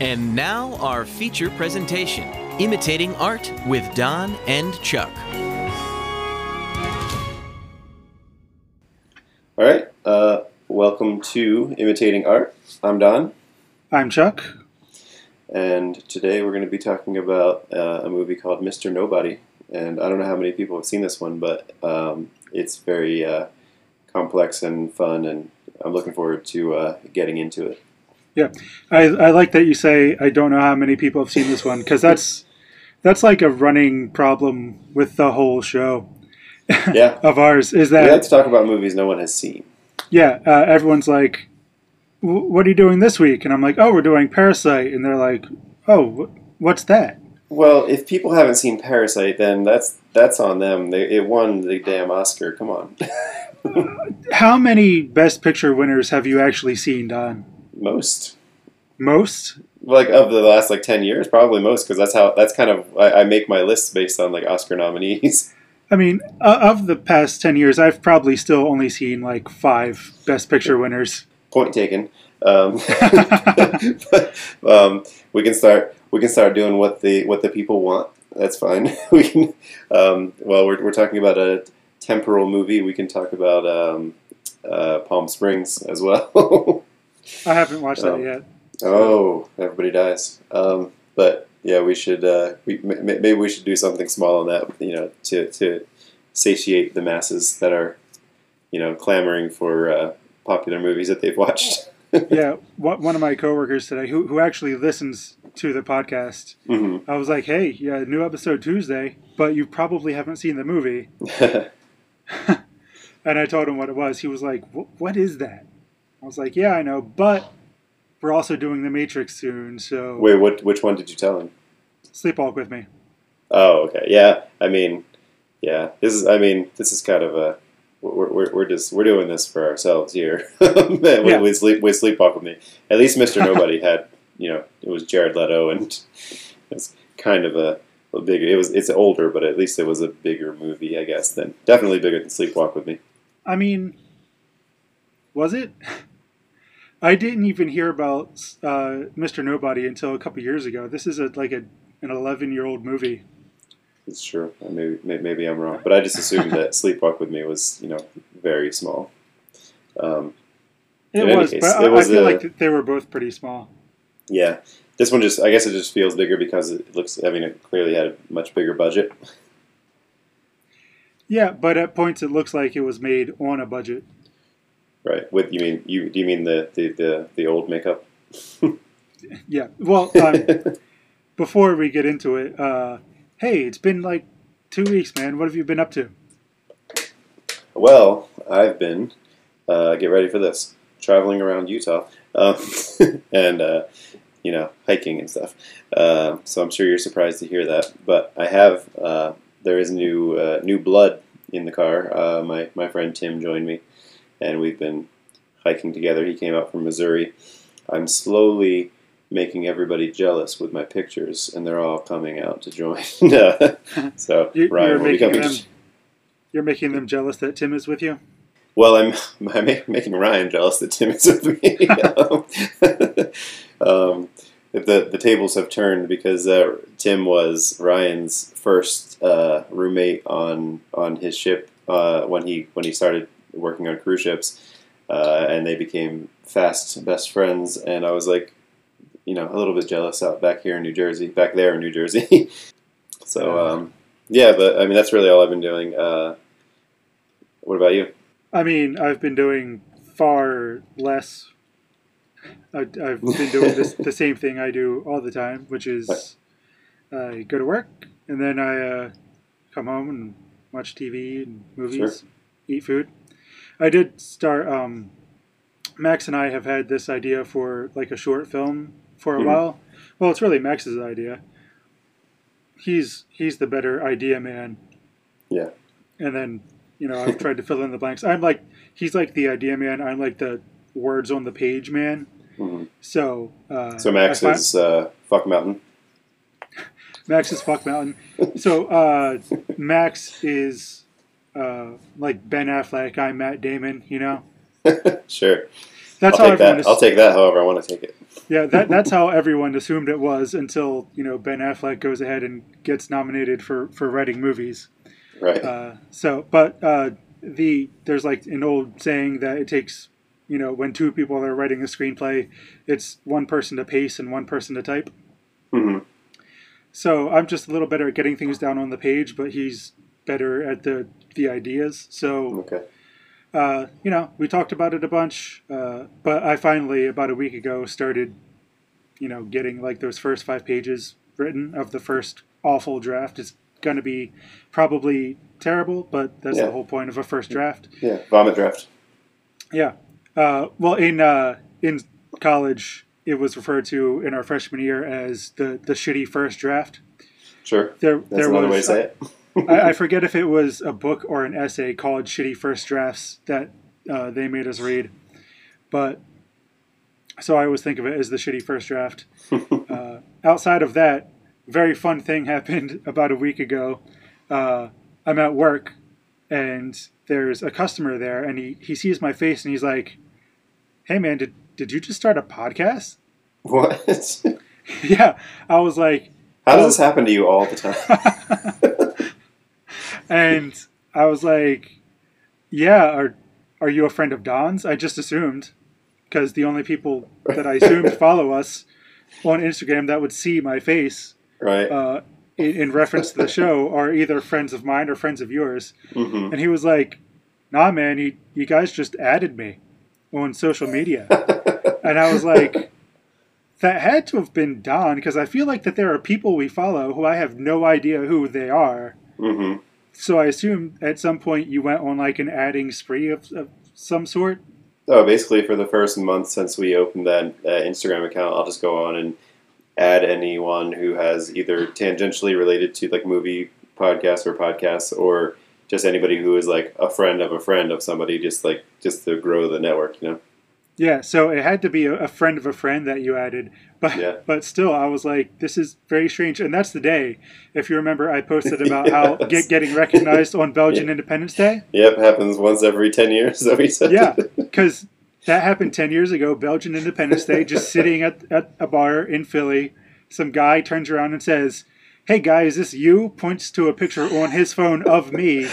And now, our feature presentation Imitating Art with Don and Chuck. All right. Uh, welcome to Imitating Art. I'm Don, I'm Chuck. and today we're going to be talking about uh, a movie called Mr. Nobody. And I don't know how many people have seen this one, but um, it's very uh, complex and fun, and I'm looking forward to uh, getting into it. Yeah, I, I like that you say I don't know how many people have seen this one because that's that's like a running problem with the whole show Yeah. of ours. Is We that like to talk about movies no one has seen. yeah? Uh, everyone's like, "What are you doing this week?" And I'm like, "Oh, we're doing Parasite," and they're like, "Oh, wh- what's that?" Well, if people haven't seen Parasite, then that's that's on them. They, it won the damn Oscar. Come on, How many Best Picture winners have you actually seen, Don? most Most. like of the last like 10 years probably most because that's how that's kind of I, I make my lists based on like oscar nominees. I mean, uh, of the past ten years, I've probably still only seen like five Best Picture winners. point taken. Um, but, um, we can start we can start doing what the what the people want. That's fine. We can um, well we're, we're talking about a temporal movie. We can talk about um, uh, palm springs as well. I haven't watched that Um, yet. oh everybody dies um, but yeah we should uh, we, m- m- maybe we should do something small on that you know to, to satiate the masses that are you know clamoring for uh, popular movies that they've watched yeah, one one of my coworkers today, who who actually listens to the podcast, hmm I was like, "Hey, yeah, new episode Tuesday, but you probably haven't seen the movie." And I told him what it was. He was like, "What is that?" I was like, "Yeah, I know, but we're also doing The Matrix soon, so Wait, what? Which one did you tell him? sleepwalk with me." Oh, okay. Yeah, I mean, yeah. This is. I mean, this is kind of a. We're, we're, we're just we're doing this for ourselves here. with, Yeah. with sleep with sleepwalk with me. At least Mister Nobody had you know it was Jared Leto and it's kind of a, a bigger. It was it's older, but at least it was a bigger movie, I guess. Than definitely bigger than Sleepwalk with me. I mean, was it? I didn't even hear about uh, Mr. Nobody until a couple years ago. This is a like a an eleven year old movie. It's true. Maybe maybe I'm wrong, but I just assumed that Sleepwalk with me was you know very small. Um, It was, case, but I, it was I feel a- like they were both pretty small. Yeah, this one just I guess it just feels bigger because it looks. I mean, it clearly had a much bigger budget. Yeah, but at points it looks like it was made on a budget. Right. With you mean you? Do you mean the the the, the old makeup? Yeah. Well, um, before we get into it, uh, hey, it's been like two weeks, man. What have you been up to? well, I've been. Uh, get ready for this. Traveling around Utah, um, and uh, you know hiking and stuff. Uh, so I'm sure you're surprised to hear that. But I have. Uh, there is new uh, new blood in the car. Uh, my my friend Tim joined me, and we've been hiking together. He came out from Missouri. I'm slowly making everybody jealous with my pictures, and they're all coming out to join. so You, Ryan you're will making coming. them. You're making them jealous that Tim is with you. Well, I'm, I'm making Ryan jealous that Tim is with me. um, the the tables have turned because uh, Tim was Ryan's first uh, roommate on on his ship uh, when he when he started working on cruise ships, uh, and they became fast best friends. And I was like, you know, a little bit jealous out back here in New Jersey, back there in New Jersey. so um, yeah, but I mean that's really all I've been doing. Uh, what about you? I mean, I've been doing far less. I, I've been doing this, the same thing I do all the time, which is I go to work and then I uh, come home and watch TV and movies, eat food. I did start. Um, Max and I have had this idea for like a short film for a Mhm. while. Well, it's really Max's idea. He's he's the better idea man. Yeah. And then you know I've tried to fill in the blanks. I'm like he's like the idea man. I'm like the words on the page man. Mm-hmm. So uh, So Max I is uh, fuck mountain. Max is fuck mountain. So uh, Max is uh, like Ben Affleck. I'm Matt Damon. You know. sure, That's I'll how take everyone that. is. I'll take that. However, I want to take it. Yeah, that that's how everyone assumed it was until you know Ben Affleck goes ahead and gets nominated for for writing movies. Right. Uh, so, but uh, the there's like an old saying that it takes you know when two people are writing a screenplay, it's one person to pace and one person to type. hmm So I'm just a little better at getting things down on the page, but he's better at the the ideas. So Okay. uh, you know, we talked about it a bunch, uh, but I finally about a week ago started, you know, getting like those first five pages written of the first awful draft. It's gonna be probably terrible, but that's Yeah. the whole point of a first draft. Yeah. Vomit draft. Yeah. Uh, well, in uh, in college, it was referred to in our freshman year as the the shitty first draft. Sure. There, That's there another was, way to say it. I, I forget if it was a book or an essay called "Shitty First Drafts" that uh, they made us read, but so I always think of it as the shitty first draft. uh, outside of that, very fun thing happened about a week ago. Uh, I'm at work, and there's a customer there, and he, he sees my face, and he's like, "Hey man, did did you just start a podcast?" What? yeah, I was like, How does this happen to you all the time? And I was like, "Yeah, are are you a friend of Don's?" I just assumed because the only people that I assumed follow us on Instagram that would see my face right. uh, in, in reference to the show are either friends of mine or friends of yours. hmm And he was like, "Nah, man, you you guys just added me on social media," and I was like. That had to have been Don because I feel like that there are people we follow who I have no idea who they are. hmm So I assume at some point you went on like an adding spree of, of some sort. Oh, basically, for the first month since we opened that uh, Instagram account, I'll just go on and add anyone who has either tangentially related to like movie podcasts or podcasts, or just anybody who is like a friend of a friend of somebody, just like just to grow the network, you know. Yeah, so it had to be a, friend of a friend that you added, but Yeah. but still, I was like, this is very strange. And that's the day, if you remember, I posted about how get, getting recognized on Belgian Independence Day. Yep, happens once every ten years. That we said. Yeah, because that happened ten years ago. Belgian Independence Day, just sitting at at a bar in Philly, some guy turns around and says. Hey guy, is this you? Points to a picture on his phone of me.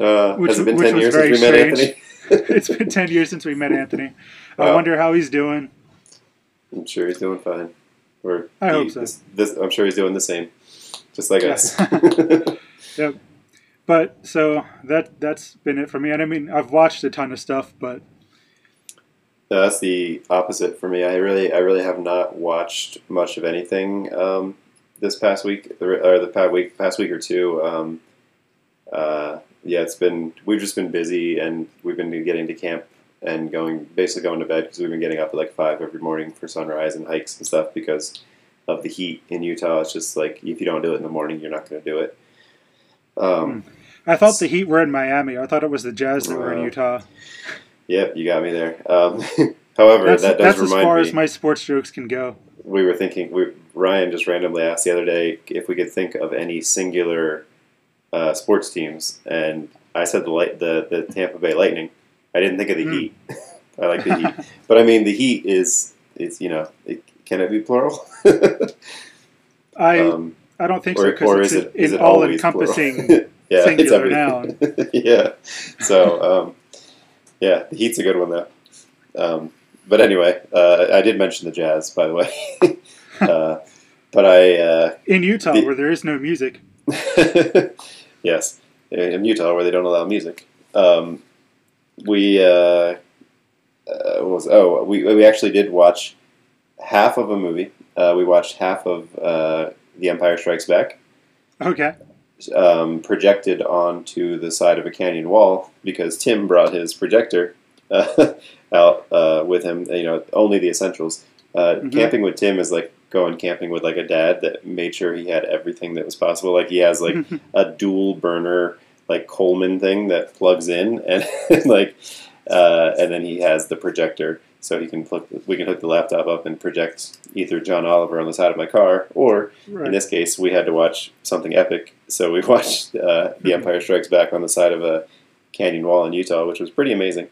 uh, Which- has it been ten was years very since we met strange. Anthony? It's been ten years since we met Anthony. I Wow. wonder how he's doing. I'm sure he's doing fine. Or I hope he- so. This, this, I'm sure he's doing the same, just like Yeah. us. Yep. But so that that's been it for me. And I mean, I've watched a ton of stuff, but No, that's the opposite for me. I really, I really have not watched much of anything um, this past week or the past week, past week or two. Um, uh, yeah, it's been we've just been busy and we've been getting to camp and going basically going to bed because we've been getting up at like five every morning for sunrise and hikes and stuff because of the heat in Utah. It's just like if you don't do it in the morning, you're not going to do it. Um, I thought the Heat were in Miami. I thought it was the Jazz that were in Utah. Yep, you got me there. Um, however, That's, that does that's as far me. as my sports jokes can go. we were thinking. We, Ryan just randomly asked the other day if we could think of any singular uh, sports teams, and I said the light, the the Tampa Bay Lightning. I didn't think of the Hmm. Heat. I like the Heat, but I mean the Heat is it's you know it, can it be plural? I um, I don't think or, so because it's is it an, is all-encompassing. plural? yeah, singular everything. yeah. So um, yeah, the Heat's a good one though. Um, but anyway, uh, I did mention the Jazz, by the way. uh, but I uh, in Utah, The- where there is no music. yes, in Utah where they don't allow music. Um, we uh, uh, what was oh we we actually did watch half of a movie. Uh, we watched half of uh, The Empire Strikes Back. Okay. um, projected onto the side of a canyon wall because Tim brought his projector uh, out uh, with him. You know, only the essentials. Uh, Mhm. Camping with Tim is like going camping with like a dad that made sure he had everything that was possible. Like he has like a dual burner like Coleman thing that plugs in and like uh, and then he has the projector so he can plug, we can hook the laptop up and project either John Oliver on the side of my car or in this case, we had to watch something epic, so we watched uh, The Empire Strikes Back on the side of a canyon wall in Utah, which was pretty amazing.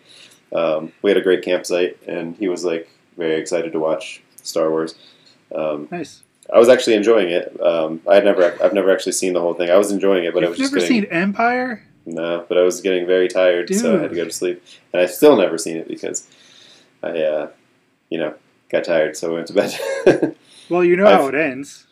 Um, we had a great campsite, and he was like, very excited to watch Star Wars. Um, Nice. I was actually enjoying it. Um, I had never, I've never actually seen the whole thing. I was enjoying it, but I You've was just never getting seen Empire? no, but I was getting very tired, so I had to go to sleep. And I've still never seen it because I, uh, you know, got tired, so I went to bed. Well, you know I've- how it ends.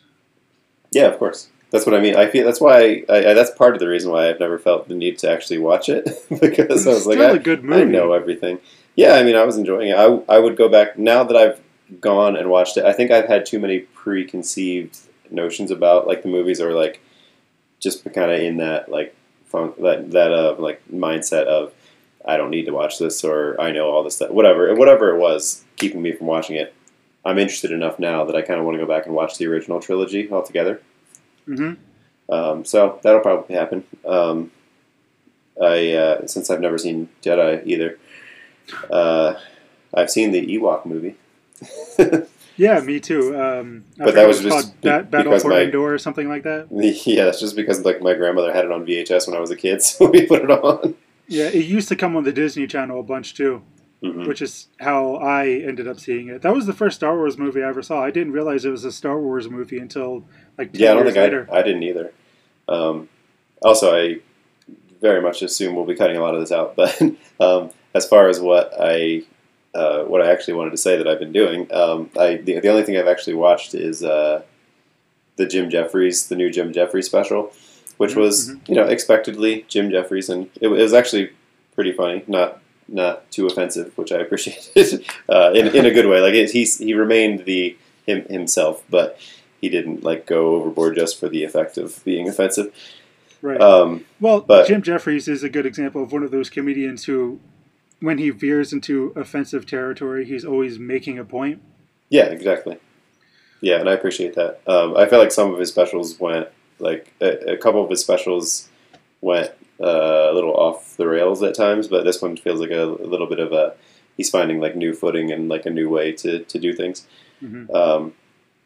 yeah, of course. That's what I mean. I feel that's why I, I, that's part of the reason why I've never felt the need to actually watch it because I It's was like, I, a good movie. I know everything. Yeah, I mean, I was enjoying it. I, I would go back now that I've gone and watched it. I think I've had too many preconceived notions about like the movies, or like just kind of in that like fun, that that uh, like mindset of I don't need to watch this, or I know all this stuff. Whatever, whatever it was keeping me from watching it. I'm interested enough now that I kind of want to go back and watch the original trilogy altogether. hmm Um, so that'll probably happen. Um, I uh, since I've never seen Jedi either. Uh, I've seen the Ewok movie. Yeah, me too. Um, But that what was just be- Bat- Battle because for my- Endor or something like that. yeah, that's just because like my grandmother had it on VHS when I was a kid, so we put it on. Yeah, it used to come on the Disney Channel a bunch too, Mhm. which is how I ended up seeing it. That was the first Star Wars movie I ever saw. I didn't realize it was a Star Wars movie until like 10 Yeah, I don't years think later. I, I didn't either. Um, also, I very much assume we'll be cutting a lot of this out. But um, as far as what I uh, what I actually wanted to say that I've been doing, um, I the, the only thing I've actually watched is uh, the Jim Jefferies, the new Jim Jefferies special, which was Mhm. you know expectedly Jim Jefferies, and it, it was actually pretty funny, not not too offensive, which I appreciated uh, in in a good way. Like it, he's he remained the him himself, but he didn't like go overboard just for the effect of being offensive. Right. Um, well, but- Jim Jefferies is a good example of one of those comedians who, when he veers into offensive territory, he's always making a point. yeah, exactly. Yeah, and I appreciate that. Um, I feel like some of his specials went like a, a couple of his specials went uh, a little off the rails at times, but this one feels like a, a little bit of a he's finding like new footing and like a new way to, to do things. Mhm. Um,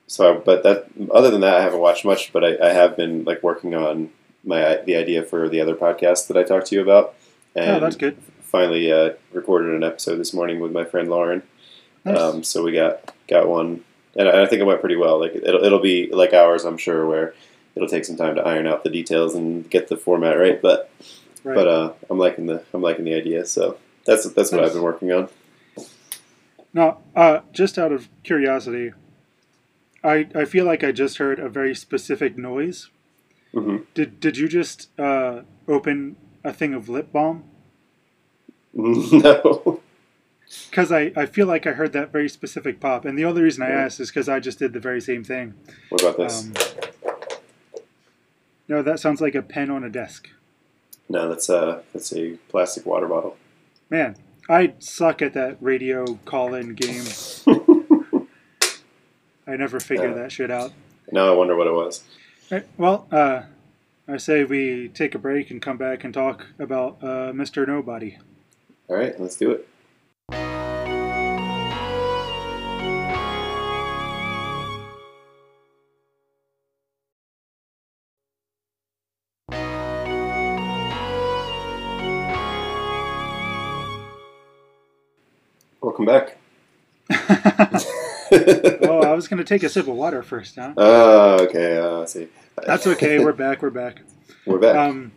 so, I, but that other than that, I haven't watched much, but I, I have been like working on my the idea for the other podcast that I talked to you about, and oh, that's good. Finally uh, recorded an episode this morning with my friend Lauren. Nice. Um, so we got got one, and I I think it went pretty well. Like it'll it'll be like ours, I'm sure, where it'll take some time to iron out the details and get the format right. But right. but uh, I'm liking the I'm liking the idea. So that's that's what Nice. I've been working on. Now, uh, just out of curiosity, I I feel like I just heard a very specific noise. hmm Did did you just uh, open a thing of lip balm? no. Because I, I feel like I heard that very specific pop, and the only reason I asked is because I just did the very same thing. What about this? Um, no, that sounds like a pen on a desk. no, that's a that's a plastic water bottle. Man, I suck at that radio call-in game. I never figure Yeah. that shit out. now I wonder what it was. Right, well, uh, I say we take a break and come back and talk about uh, Mr. Nobody. All right, let's do it. Welcome back. oh, I was going to take a sip of water first, huh? Oh, okay. Uh, see. That's okay. We're back. We're back. We're back. Um,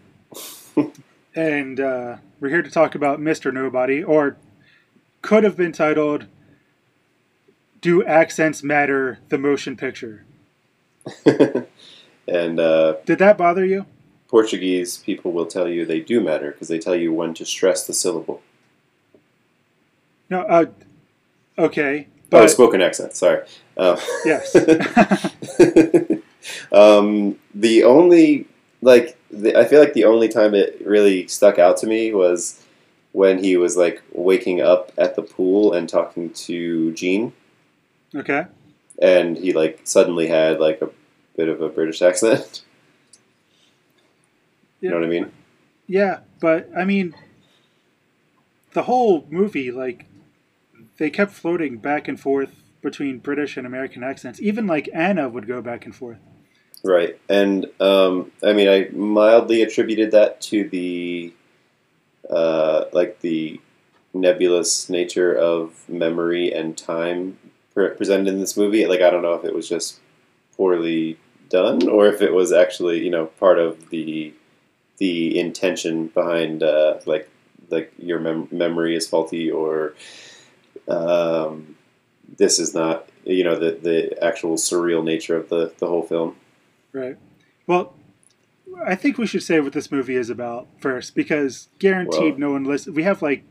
and uh, we're here to talk about Mr. Nobody, or could have been titled Do Accents Matter? The Motion Picture. and uh, Did that bother you? Portuguese people will tell you they do matter because they tell you when to stress the syllable. No, uh, okay. oh, spoken accent. Sorry. Uh, yes. um, the only like the, I feel like the only time it really stuck out to me was when he was like waking up at the pool and talking to Jean, okay. and he like suddenly had like a bit of a British accent. You know what I mean? Yeah, but I mean, the whole movie, like, they kept floating back and forth between British and American accents. Even like Anna would go back and forth. Right, and um, I mean, I mildly attributed that to the, uh, like the nebulous nature of memory and time pre- presented in this movie. Like I don't know if it was just poorly done or if it was actually you know part of the the intention behind uh, like like your mem- memory is faulty or um, this is not you know the the actual surreal nature of the the whole film. Right. Well, I think we should say what this movie is about first, because guaranteed Well- no one listens. We have like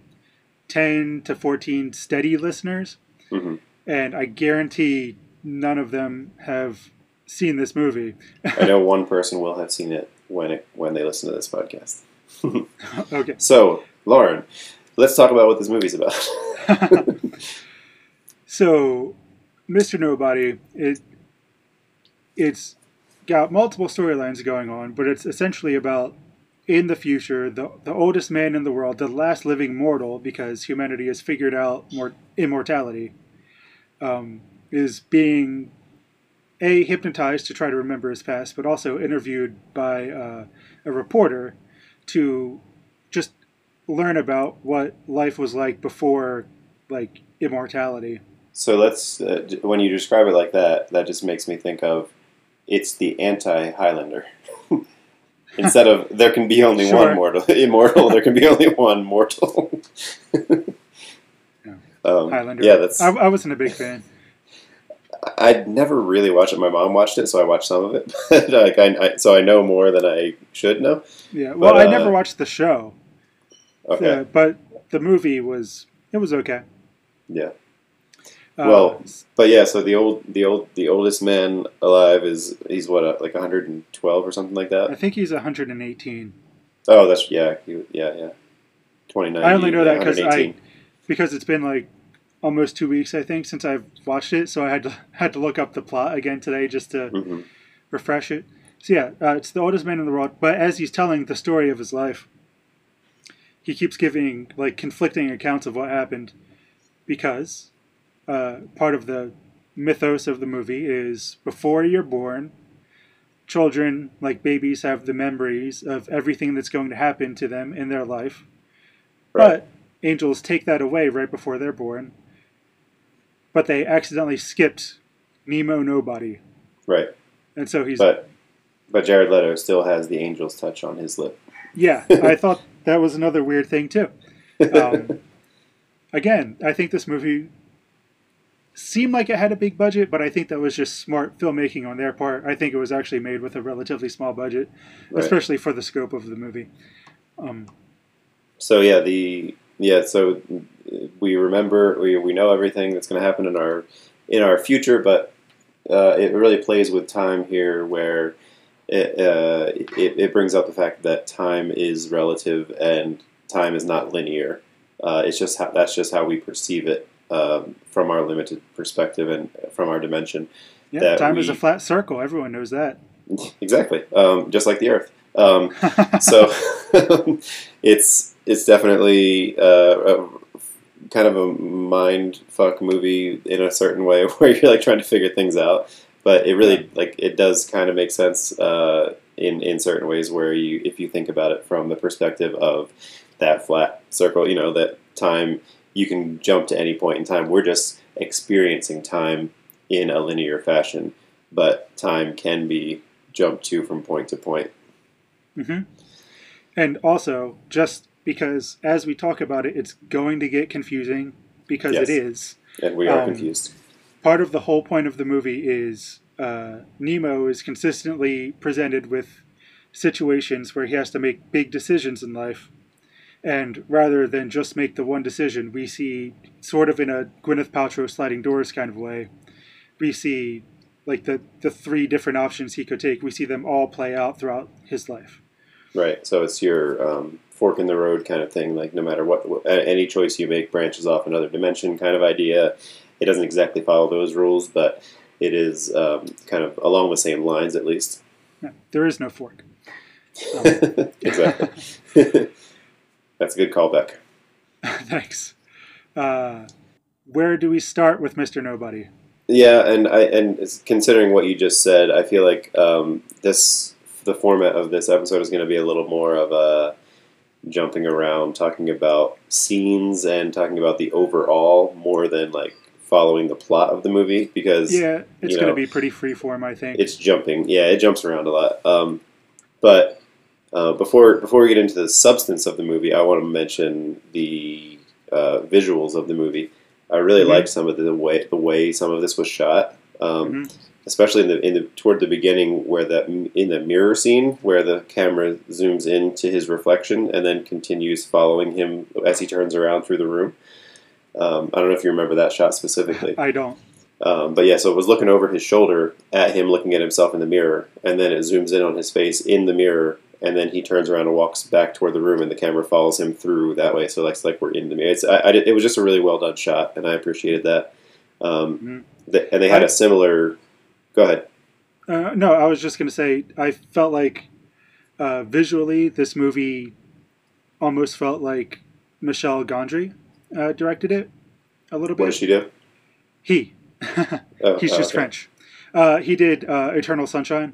ten to fourteen steady listeners, hmm and I guarantee none of them have seen this movie. I know one person will have seen it when it when they listen to this podcast. okay. So, Lauren, let's talk about what this movie's about. so, Mr. Nobody, it it's got multiple storylines going on, but it's essentially about in the future the the oldest man in the world, the last living mortal, because humanity has figured out more immortality, um, is being a hypnotized to try to remember his past, but also interviewed by uh, a reporter to just learn about what life was like before like immortality. so let's uh, when you describe it like that, that just makes me think of it's the anti Highlander. Instead of there can be only Sure. one mortal immortal, there can be only one mortal. Yeah. um, Highlander. yeah, that's. I, I wasn't a big fan. I'd never really watched it. My mom watched it, so I watched some of it. But like, I, I, so I know more than I should know. Yeah. Well, But, I uh, never watched the show. Okay, but the movie was it was okay. yeah. Uh, Well, But yeah, so the old, the old, the oldest man alive is he's what uh, like 112 or something like that. I think he's 118 Oh, that's yeah, he, yeah, yeah. 29. I only know that 'cause I- because it's been like almost two weeks I think since I've watched it, so I had to had to look up the plot again today just to Mhm. refresh it. So yeah, uh, it's the oldest man in the world, but as he's telling the story of his life, he keeps giving like conflicting accounts of what happened because uh, part of the mythos of the movie is before you're born, children like babies have the memories of everything that's going to happen to them in their life, Right. but angels take that away right before they're born. But they accidentally skipped Nemo Nobody, Right, and so he's but but Jared Leto still has the angel's touch on his lip. Yeah, I thought that was another weird thing too. Um, again, I think this movie seemed like it had a big budget, but I think that was just smart filmmaking on their part. I think it was actually made with a relatively small budget, Right. especially for the scope of the movie. Um, So yeah, the yeah, so we remember we, we know everything that's going to happen in our in our future, but uh, it really plays with time here, where it, uh, it it brings up the fact that time is relative and time is not linear. Uh, it's just how, that's just how we perceive it um, from our limited perspective and from our dimension. yeah, That time is a flat circle. Everyone knows that. Exactly, um, just like the Earth. Um, so it's it's definitely uh, a, kind of a mind fuck movie in a certain way where you're like trying to figure things out but it really like it does kind of make sense uh, in in certain ways where you if you think about it from the perspective of that flat circle you know that time you can jump to any point in time we're just experiencing time in a linear fashion but time can be jumped to from point to point hmm And also, just because as we talk about it, it's going to get confusing because Yes. it is. and we are Um, confused part of the whole point of the movie is uh, Nemo is consistently presented with situations where he has to make big decisions in life. And rather than just make the one decision, we see, sort of in a Gwyneth Paltrow sliding doors kind of way, we see like the, the three different options he could take. We see them all play out throughout his life. Right. So it's your um, fork in the road kind of thing. Like no matter what, what, any choice you make branches off another dimension kind of idea. It doesn't exactly follow those rules, but it is um, kind of along the same lines at least. Yeah, there is no fork. exactly. That's a good callback. Thanks. Uh, where do we start with Mr. Nobody? Yeah, and I and considering what you just said, I feel like um, this the format of this episode is going to be a little more of a jumping around, talking about scenes and talking about the overall more than like following the plot of the movie because Yeah, it's you going to be pretty freeform, I think. it's jumping. Yeah, it jumps around a lot. Um, but uh, before before we get into the substance of the movie, I want to mention the uh, visuals of the movie. I really Mhm. liked some of the way the way some of this was shot, um, Mhm. especially in the in the toward the beginning where that in the mirror scene where the camera zooms in to his reflection and then continues following him as he turns around through the room. Um, I don't know if you remember that shot specifically. I don't. Um, but yeah, so it was looking over his shoulder at him looking at himself in the mirror, and then it zooms in on his face in the mirror, and then he turns around and walks back toward the room, and the camera follows him through that way. So it's like we're in the mirror. It's, I, I it was just a really well done shot, and I appreciated that. Um, Mhm. th- and they had I- a similar. Go ahead. Uh, no, I was just going to say, I felt like uh, visually, this movie almost felt like Michel Gondry uh, directed it a little bit. What did she do? He. Oh, He's oh, just okay. French. Uh, he did uh, Eternal Sunshine.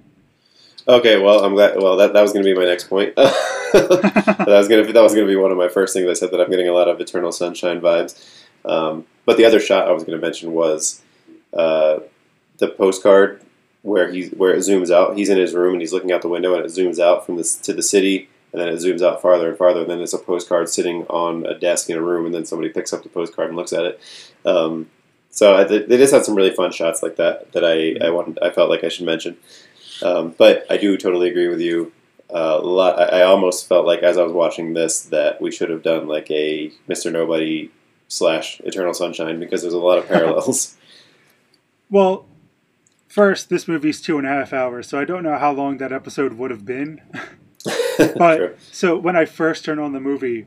Okay, well, I'm glad. Well, that, that was going to be my next point. that was going to that was going to be one of my first things I said that I'm getting a lot of Eternal Sunshine vibes. Um, but the other shot I was going to mention was uh, the postcard where he's where it zooms out. He's in his room and he's looking out the window, and it zooms out from this to the city, and then it zooms out farther and farther. And then there's a postcard sitting on a desk in a room, and then somebody picks up the postcard and looks at it. Um, so I, they just had some really fun shots like that that I I wanted I felt like I should mention. Um, but I do totally agree with you. Uh, a lot. I, I almost felt like as I was watching this that we should have done like a Mr. Nobody slash Eternal Sunshine because there's a lot of parallels. Well, first, this movie's two and a half hours, so I don't know how long that episode would have been. But True. so when I first turned on the movie,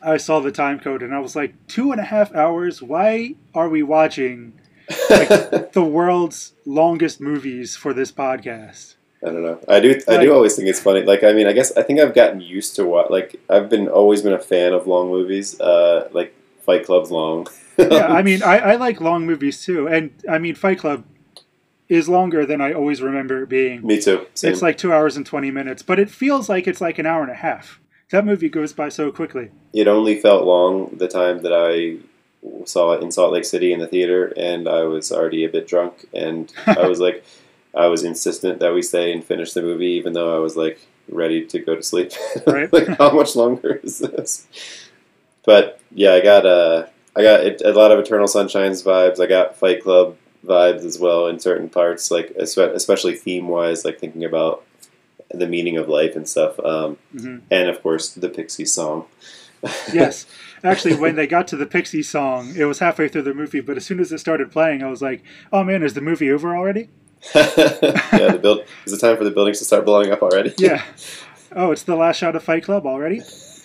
I saw the time code and I was like, two and a half hours? Why are we watching the world's longest movies for this podcast? I don't know. I do. I do always think it's funny. Like, I mean, I guess I think I've gotten used to what. Like, I've been always been a fan of long movies. Uh, like Fight Club's long. yeah, I mean, I, I like long movies too. And I mean, Fight Club is longer than I always remember it being. Me too. Same. It's like two hours and 20 minutes, but it feels like it's like an hour and a half. That movie goes by so quickly. it only felt long the time that I saw it in Salt Lake City in the theater, and I was already a bit drunk, and I was like, I was insistent that we stay and finish the movie, even though I was like ready to go to sleep. Right. like, how much longer is this? But yeah, I got uh, I got it, a lot of Eternal Sunshine's vibes. I got Fight Club vibes as well in certain parts, like especially theme wise, like thinking about the meaning of life and stuff. Um, hmm and of course, the Pixie song. Yes. Actually, when they got to the Pixie song, it was halfway through the movie, but as soon as it started playing, I was like, oh man, is the movie over already? yeah, the build. Is it time for the buildings to start blowing up already? Yeah. Oh, it's the last shot of Fight Club already?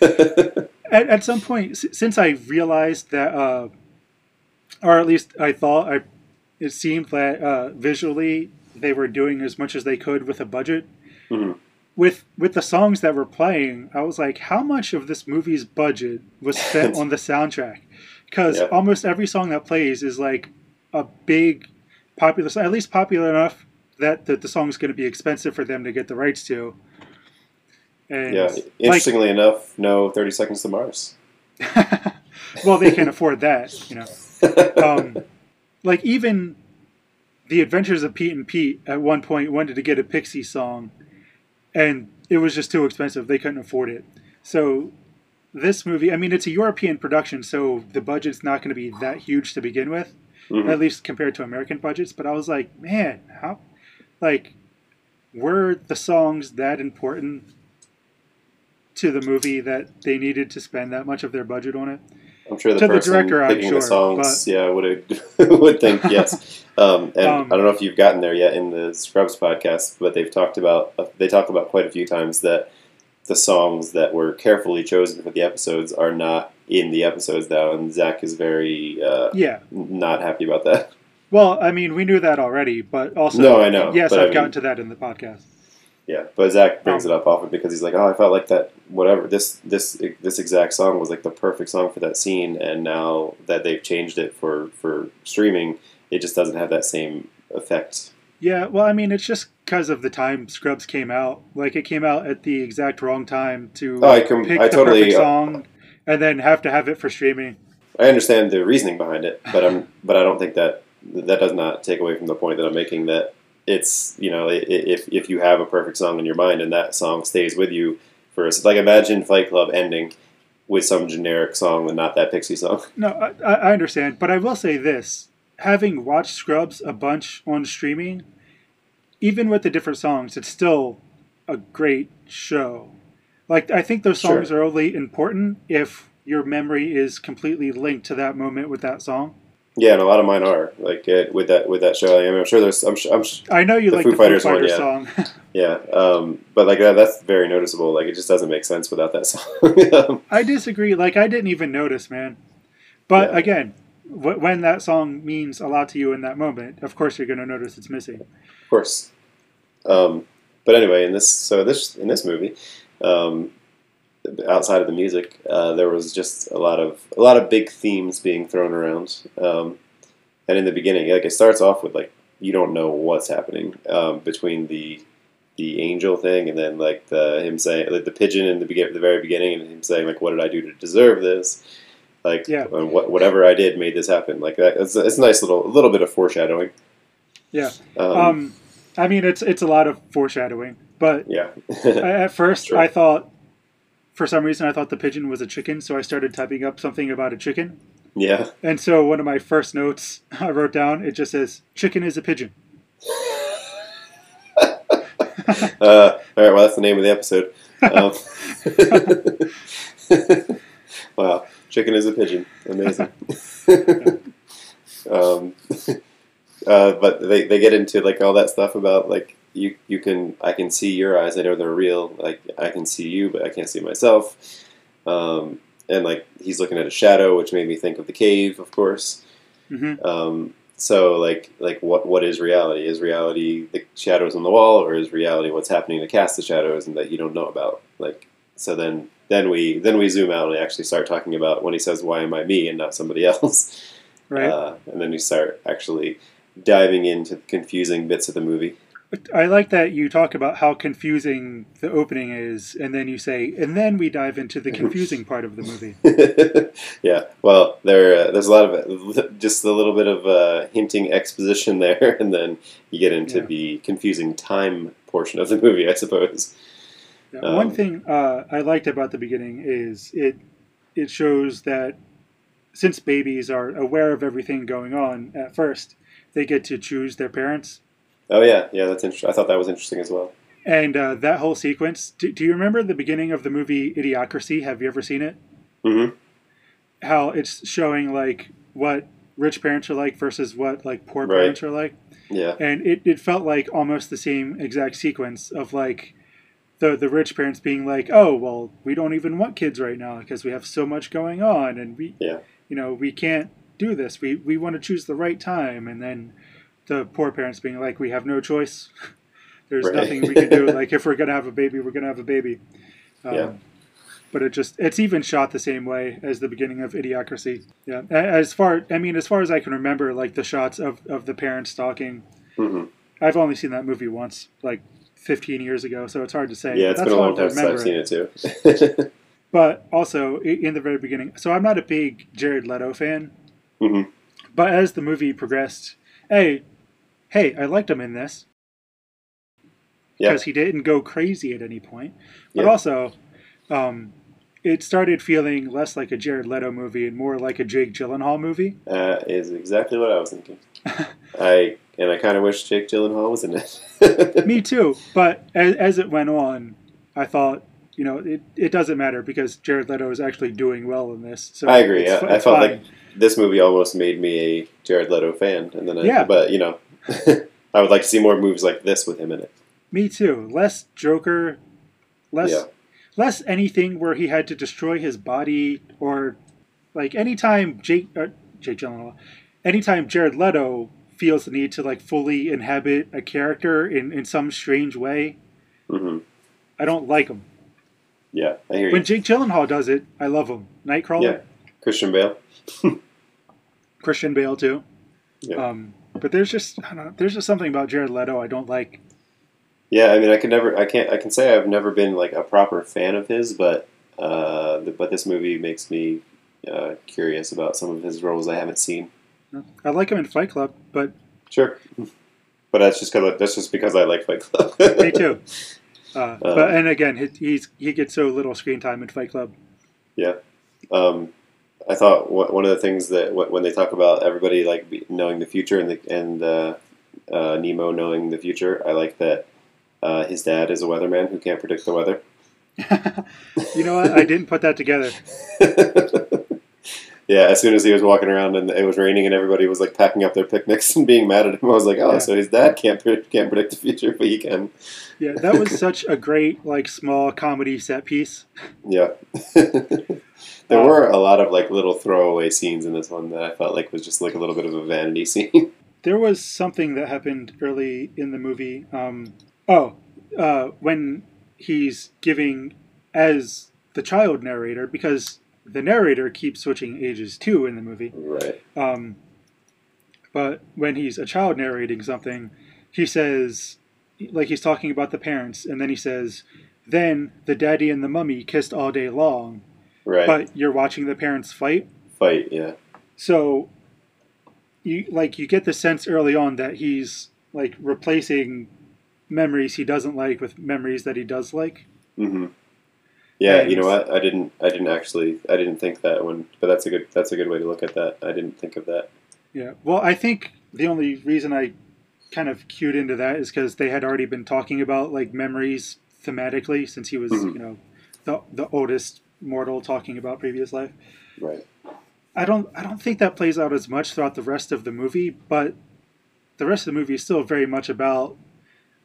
At, at some point, s- since I realized that, uh, or at least I thought, I, it seemed that uh, visually they were doing as much as they could with a budget. Mhm. With with the songs that were playing, I was like, how much of this movie's budget was spent on the soundtrack? Because Yeah. almost every song that plays is like a big popular, song, at least popular enough that the, the is going to be expensive for them to get the rights to. And yeah. like, Interestingly enough, no Thirty Seconds to Mars. well, they can afford that, you know. Um, like even the Adventures of Pete and Pete at one point wanted to get a Pixie song, and it was just too expensive. They couldn't afford it. So this movie, I mean, it's a European production, so the budget's not going to be that huge to begin with, Mhm. at least compared to American budgets. But I was like, man, how, like, were the songs that important to the movie that they needed to spend that much of their budget on it? I'm sure the To the person director, I'm picking sure, the songs, yeah, would would think yes. Um, and Um, I don't know if you've gotten there yet in the Scrubs podcast, but they've talked about uh, they talk about quite a few times that the songs that were carefully chosen for the episodes are not in the episodes now, and Zach is very uh, Yeah. not happy about that. Well, I mean, we knew that already, but also, No, I know, Yes, I've I gotten to that in the podcast. Yeah, but Zach brings Um, it up often because he's like, "Oh, I felt like that. Whatever this this this exact song was like the perfect song for that scene, and now that they've changed it for for streaming, it just doesn't have that same effect Yeah, well, I mean, it's just because of the time Scrubs came out. Like, it came out at the exact wrong time to Oh, I com- pick I the totally- perfect song and then have to have it for streaming. I understand the reasoning behind it, but I'm but I don't think that that does not take away from the point that I'm making that it's you know if if you have a perfect song in your mind and that song stays with you for like imagine Fight Club ending with some generic song and not that Pixie song. No, I, I I understand, but I will say this: having watched Scrubs a bunch on streaming, even with the different songs, it's still a great show. Like I think those songs Sure. are only important if your memory is completely linked to that moment with that song. Yeah, and a lot of mine are like uh, with that with that show. I mean, I'm sure there's I'm, I'm I know you The like Foo the Fighters Foo one, Fighters yeah. song. yeah, um, but like that, that's very noticeable. Like it just doesn't make sense without that song. I disagree. Like I didn't even notice, man. But Yeah. again, wh- when that song means a lot to you in that moment, of course you're going to notice it's missing. of course. Um, but anyway, in this so this in this movie, um, outside of the music, uh, there was just a lot of a lot of big themes being thrown around. Um, and in the beginning, like it starts off with like you don't know what's happening um, between the the angel thing and then like the him saying like the pigeon in the begin the very beginning and him saying like what did I do to deserve this like Yeah. and what whatever I did made this happen like that it's, it's a nice little a little bit of foreshadowing Yeah. um, Um, I mean, it's it's a lot of foreshadowing, but yeah at first Sure. I thought, for some reason, I thought the pigeon was a chicken, so I started typing up something about a chicken. yeah And so one of my first notes I wrote down, it just says, "Chicken is a pigeon." uh, all right well that's the name of the episode um, wow chicken is a pigeon amazing um, uh, but they, they get into like all that stuff about like you you can I can see your eyes. I know they're real. Like I can see you but I can't see myself. Um, and like he's looking at a shadow which made me think of the cave of course. Hmm um, so like like what what is reality? Is reality the shadows on the wall or is reality what's happening to cast the shadows and that you don't know about? Like so then then we then we zoom out and actually start talking about when he says why am I me and not somebody else? Right. uh, and then you start actually diving into the confusing bits of the movie. I like that you talk about how confusing the opening is, and then you say, and then we dive into the confusing part of the movie. yeah, well, there uh, there's a lot of just a little bit of uh, hinting exposition there, and then you get into Yeah. the confusing time portion of the movie, I suppose. Yeah, Um, One thing uh, I liked about the beginning is it it shows that since babies are aware of everything going on at first, they get to choose their parents. Oh yeah, yeah, that's interesting. I thought that was interesting as well. And uh, that whole sequence. Do, do you remember the beginning of the movie Idiocracy? Have you ever seen it? hmm How it's showing like what rich parents are like versus what like poor Right. parents are like. Yeah, and it, it felt like almost the same exact sequence of like the the rich parents being like oh well we don't even want kids right now because we have so much going on and we Yeah. you know we can't do this we we want to choose the right time and then the poor parents being like we have no choice there's Right. nothing we can do like if we're gonna have a baby we're gonna have a baby um, Yeah. but it just it's even shot the same way as the beginning of idiocracy yeah as far i mean as far as i can remember like the shots of of the parents talking hmm I've only seen that movie once, like 15 years ago, so it's hard to say. yeah. It's that's been a long time since I've seen it too. But also in the very beginning, so I'm not a big Jared Leto fan, hmm but as the movie progressed, hey, hey, I liked him in this Yeah. because he didn't go crazy at any point. But Yeah. also, um, it started feeling less like a Jared Leto movie and more like a Jake Gyllenhaal movie. Uh, is exactly what I was thinking. I and I kind of wish Jake Gyllenhaal was in it. Me too. But as, as it went on, I thought, you know, it, it doesn't matter because Jared Leto is actually doing well in this. So I agree. it's I, fi- I felt like this movie almost made me a Jared Leto fan, and then I, Yeah. but you know, I would like to see more movies like this with him in it. Me too. Less Joker, less Yeah. less anything where he had to destroy his body or like anytime Jake uh, Jake Gyllenhaal, anytime Jared Leto feels the need to like fully inhabit a character in in some strange way, hmm I don't like him. Yeah, I hear you. When Jake Gyllenhaal does it, I love him. Nightcrawler, Yeah. Christian Bale. Christian Bale too. Yeah. Um, but there's just I don't know, there's just something about Jared Leto I don't like. Yeah, I mean, I can never, I can't, I can say I've never been like a proper fan of his, but uh, the, but this movie makes me uh, curious about some of his roles I haven't seen. I like him in Fight Club, but Sure, but that's just because that's just because I like Fight Club. me too. Uh, but and again, he, he's he gets so little screen time in Fight Club. Yeah. Um, I thought one of the things that when they talk about everybody like knowing the future and the, and uh, uh, Nemo knowing the future, I like that uh, his dad is a weatherman who can't predict the weather. You know what? I didn't put that together. yeah, as soon as he was walking around and it was raining and everybody was like packing up their picnics and being mad at him, I was like, oh, Yeah. so his dad can't predict, can't predict the future, but he can. Yeah, that was such a great like small comedy set piece. Yeah. there Um, were a lot of like little throwaway scenes in this one that I felt like was just like a little bit of a vanity scene. There was something that happened early in the movie. Um, oh, uh, when he's giving as the child narrator, because the narrator keeps switching ages too in the movie. right. Um, but when he's a child narrating something, he says, like he's talking about the parents, and then he says, then the daddy and the mummy kissed all day long, Right. but you're watching the parents fight. Fight, yeah. So, you like you get the sense early on that he's like replacing memories he doesn't like with memories that he does like. hmm Yeah, you know what? I didn't. I didn't actually. I didn't think that one. But that's a good. That's a good way to look at that. I didn't think of that. Yeah. Well, I think the only reason I kind of cued into that is because they had already been talking about like memories thematically since he was, Mhm. you know, the the oldest mortal talking about previous life. Right. I don't I don't think that plays out as much throughout the rest of the movie, but the rest of the movie is still very much about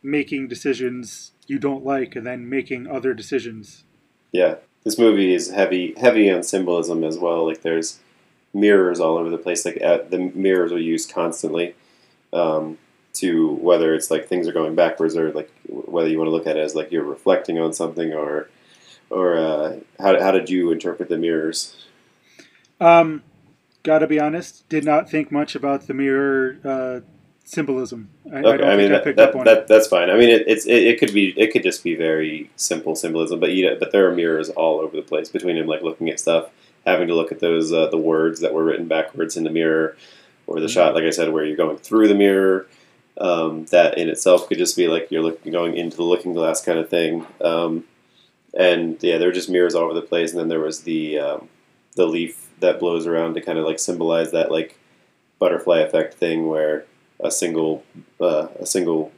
making decisions you don't like and then making other decisions. Yeah. This movie is heavy. Heavy on symbolism as well. Like there's mirrors all over the place. Like uh, the mirrors are used constantly. Um, to whether it's like things are going backwards or like whether you want to look at it as like you're reflecting on something or or uh, how, how did you interpret the mirrors Um, gotta be honest, did not think much about the mirror uh, symbolism. I, I Okay, don't I, mean think I that, picked that, up on that, it. that's fine. I mean it, it's it, it could be it could just be very simple symbolism, but you know, but there are mirrors all over the place between him like looking at stuff, having to look at those uh, the words that were written backwards in the mirror, or the Mhm. shot like I said where you're going through the mirror. Um, that in itself could just be like you're looking going into the looking glass kind of thing. Um, and yeah, there were just mirrors all over the place, and then there was the um, the leaf that blows around to kind of like symbolize that like butterfly effect thing where a single uh, a single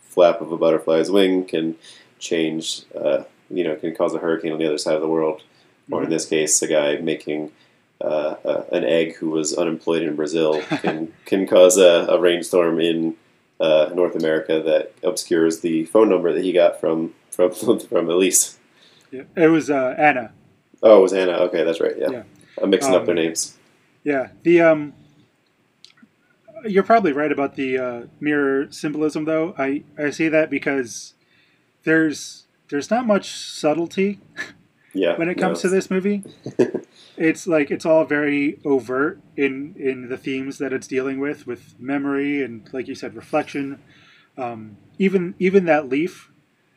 flap of a butterfly's wing can change uh, you know can cause a hurricane on the other side of the world or in Mhm. this case a guy making uh, uh, an egg who was unemployed in Brazil can can cause a, a rainstorm in uh, North America that obscures the phone number that he got from from from Elise. Yeah. It was uh, Anna. Oh, it was Anna. Okay, that's right. Yeah, Yeah. I'm mixing up Um, their names. Yeah. The um, you're probably right about the uh, mirror symbolism, though. I I see that because there's there's not much subtlety Yeah, when it no, comes to this movie. it's like it's all very overt in in the themes that it's dealing with, with memory and, like you said, reflection. Um, even even that leaf.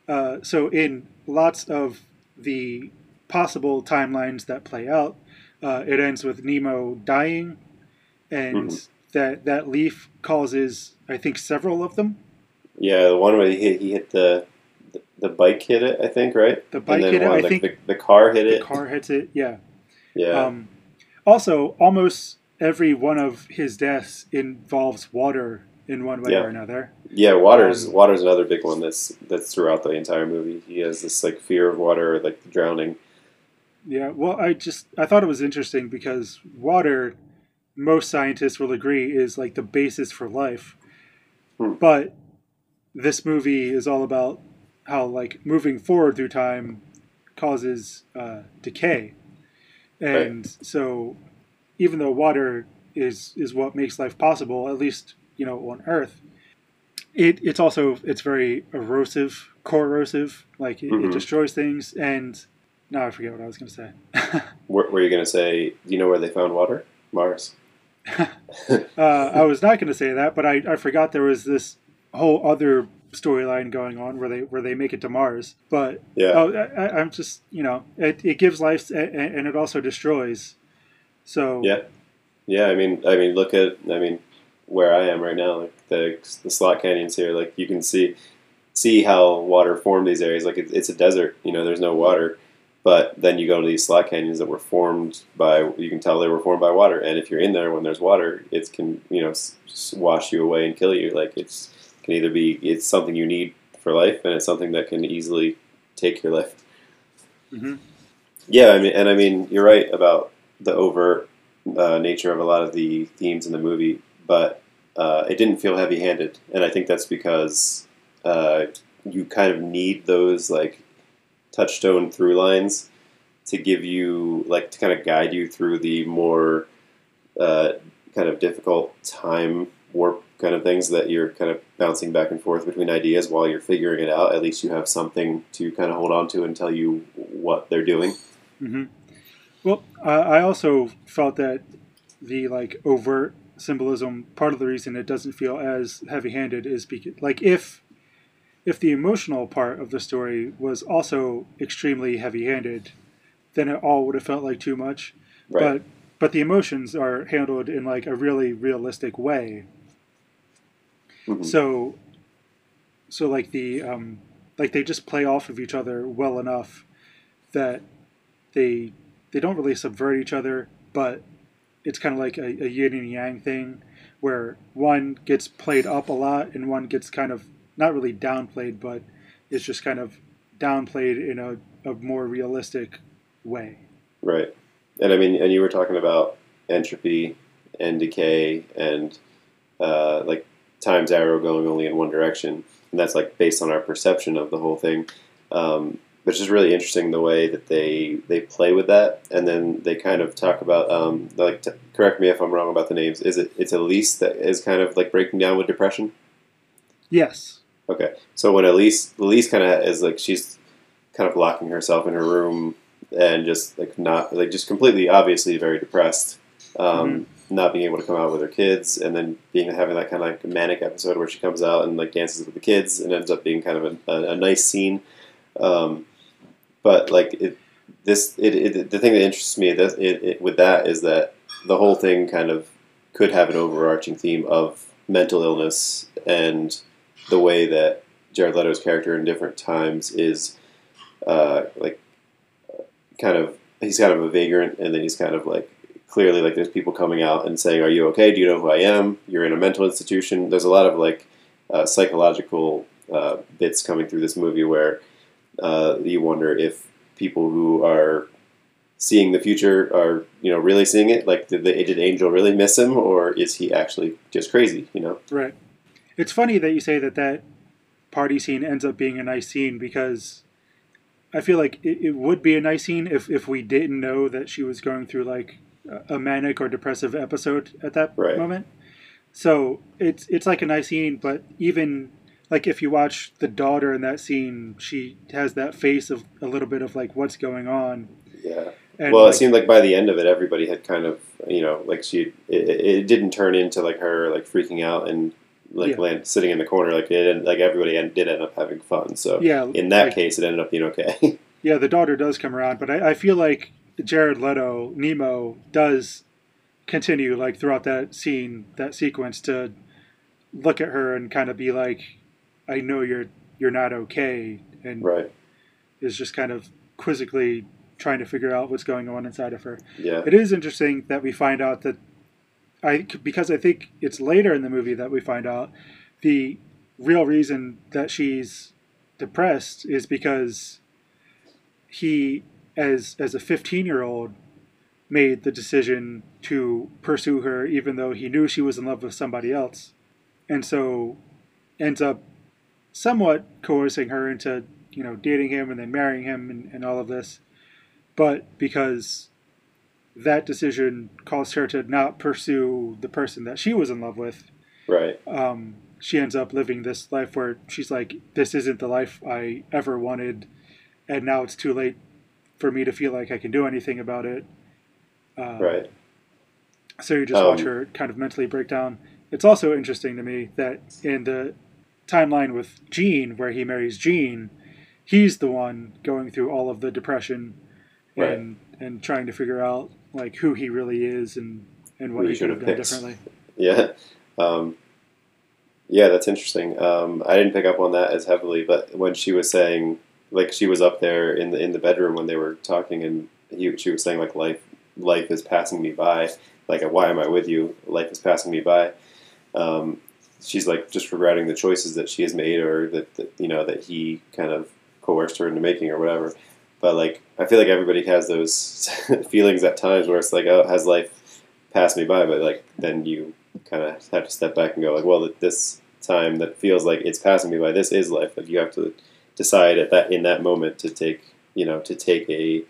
Uh, so in lots of the possible timelines that play out, uh, it ends with Nemo dying, and Mhm. That that leaf causes, I think, several of them. Yeah, the one where he hit, he hit the, the the bike hit it, I think, right? The bike and then hit it, one, I think the, the car hit the it. The car hits it. Yeah. yeah, Um, also, almost every one of his deaths involves water in one way Yeah. or another. yeah. Water's um, water's another big one that's that's throughout the entire movie. He has this like fear of water, like drowning. Yeah, well, I just I thought it was interesting because water, most scientists will agree, is like the basis for life. Hmm. But this movie is all about how like moving forward through time causes uh, decay, and so even though water is is what makes life possible, at least you know on Earth, it it's also it's very erosive, corrosive, like it, it Mhm. destroys things. And now I forget what I was going to say. Were, were you gonna say? Do you know where they found water? Mars. Uh, I was not going to say that, but I, I forgot there was this whole other storyline going on where they where they make it to Mars. But Yeah. oh, I, I'm just you know it, it gives life and, and it also destroys. So Yeah, yeah. I mean, I mean, look at, I mean, where I am right now, like the the slot canyons here. Like you can see see how water formed these areas. Like it, it's a desert. You know, there's no water. But then you go to these slot canyons that were formed by. You can tell they were formed by water. And if you're in there when there's water, it can you know wash you away and kill you. Like it's can either be it's something you need for life, and it's something that can easily take your life. Mhm. Yeah, I mean, and I mean, you're right about the overt uh, nature of a lot of the themes in the movie, but uh, it didn't feel heavy-handed, and I think that's because uh, you kind of need those like touchstone through lines to give you like to kind of guide you through the more uh, kind of difficult time warp kind of things that you're kind of bouncing back and forth between ideas while you're figuring it out. At least you have something to kind of hold on to and tell you what they're doing. hmm Well, I also felt that the like overt symbolism. Part of the reason it doesn't feel as heavy-handed is because, like, if if the emotional part of the story was also extremely heavy-handed, then it all would have felt like too much. Right. But but the emotions are handled in like a really realistic way. Mhm. So so like the um, like they just play off of each other well enough that they they don't really subvert each other, but it's kind of like a, a yin and yang thing where one gets played up a lot and one gets kind of not really downplayed, but it's just kind of downplayed in a, a more realistic way. Right. And I mean, and you were talking about entropy and decay and uh, like time's arrow going only in one direction. And that's like based on our perception of the whole thing. Um, which is really interesting the way that they they play with that, and then they kind of talk about um, like t- correct me if I'm wrong about the names. Is it it's Elise that is kind of like breaking down with depression? Yes. Okay, so when Elise Elise kind of is like she's kind of locking herself in her room and just like not like just completely obviously very depressed, um, not being able to come out with her kids, and then being having that kind of like manic episode where she comes out and like dances with the kids and ends up being kind of a, a, a nice scene. Um, but like it, this it, it the thing that interests me that it, with that is that the whole thing kind of could have an overarching theme of mental illness and the way that Jared Leto's character in different times is uh, like kind of he's kind of a vagrant and then he's kind of like clearly like there's people coming out and saying are you okay? Do you know who I am? You're in a mental institution. There's a lot of like uh, psychological uh, bits coming through this movie where uh, you wonder if people who are seeing the future are you know really seeing it. Like did, the, did Angel really miss him or is he actually just crazy you know? Right. It's funny that you say that that party scene ends up being a nice scene because I feel like it, it would be a nice scene if, if we didn't know that she was going through like a manic or depressive episode at that Right. moment. So it's it's like a nice scene, but even like if you watch the daughter in that scene, she has that face of a little bit of like what's going on. yeah And well, like, it seemed like by the end of it, everybody had kind of, you know, like she, it, it didn't turn into like her like freaking out and like Yeah. land, sitting in the corner. Like it, like everybody end, did end up having fun. So yeah, in that like- case, it ended up being okay. Yeah, the daughter does come around, but I, I feel like Jared Leto, Nemo, does continue like throughout that scene, that sequence, to look at her and kind of be like, "I know you're you're not okay," and right. is just kind of quizzically trying to figure out what's going on inside of her. Yeah. It is interesting that we find out that I because I think it's later in the movie that we find out the real reason that she's depressed is because he as as a 15 year old made the decision to pursue her even though he knew she was in love with somebody else. And so ends up somewhat coercing her into you know dating him and then marrying him and, and all of this. But because that decision caused her to not pursue the person that she was in love with Right. um, she ends up living this life where she's like, this isn't the life I ever wanted, and now it's too late for me to feel like I can do anything about it. Uh, Right. So you just watch Um, her kind of mentally break down. It's also interesting to me that in the timeline with Jean, where he marries Jean, he's the one going through all of the depression Right. and and trying to figure out like who he really is and and what he should have done picked. differently. Yeah. Um, yeah, that's interesting. Um, I didn't pick up on that as heavily, but when she was saying, like, she was up there in the in the bedroom when they were talking, and he, she was saying, like, life life is passing me by. Like, why am I with you? Life is passing me by. Um, she's like just regretting the choices that she has made, or that, that you know that he kind of coerced her into making, or whatever. But like, I feel like everybody has those feelings at times where it's like, oh, has life passed me by? But like, then you kind of have to step back and go like, well, this time that feels like it's passing me by, this is life. Like you have to decide at that in that moment to take, you know, to take a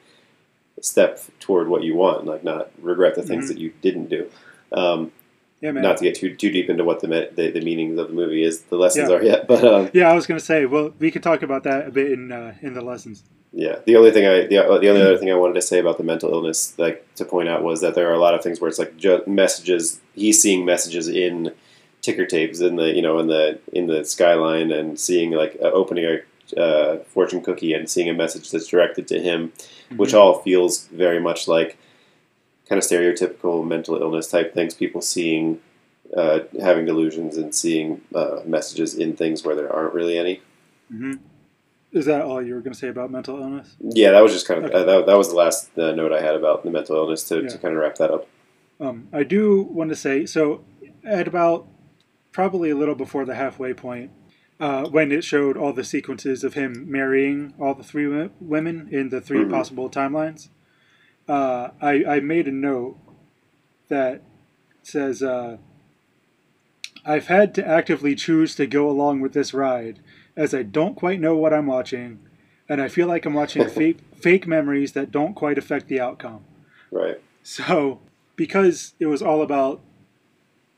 step toward what you want, like not regret the things Mhm. that you didn't do. Um, Yeah, man. not to get too too deep into what the, me- the the meanings of the movie is, the lessons Yeah. are yet, but um, yeah, I was gonna say. Well, we could talk about that a bit in uh, in the lessons. Yeah, the only thing I the, the only other thing I wanted to say about the mental illness, like to point out, was that there are a lot of things where it's like messages. He's seeing messages in ticker tapes in the you know in the in the skyline and seeing like uh, opening a uh, fortune cookie and seeing a message that's directed to him, which Mhm. all feels very much like kind of stereotypical mental illness type things. People seeing uh, having delusions and seeing uh, messages in things where there aren't really any. hmm Is that all you were gonna say about mental illness? Yeah, that was just kind of Okay. uh, that, that was the last uh, note I had about the mental illness to, Yeah. to kind of wrap that up. Um, I do want to say so at about probably a little before the halfway point, uh, when it showed all the sequences of him marrying all the three women in the 3 Mhm. possible timelines, uh, I, I made a note that says, uh, I've had to actively choose to go along with this ride as I don't quite know what I'm watching, and I feel like I'm watching fake, fake memories that don't quite affect the outcome. Right. So, because it was all about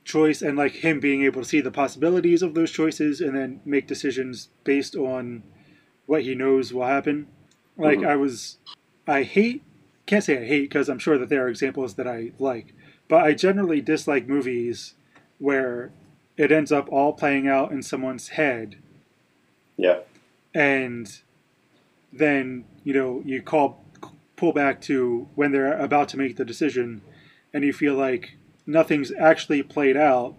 choice and like him being able to see the possibilities of those choices and then make decisions based on what he knows will happen, like Mhm. I was, I hate, can't say I hate because I'm sure that there are examples that I like, but I generally dislike movies where it ends up all playing out in someone's head Yeah. and then you know you call pull back to when they're about to make the decision and you feel like nothing's actually played out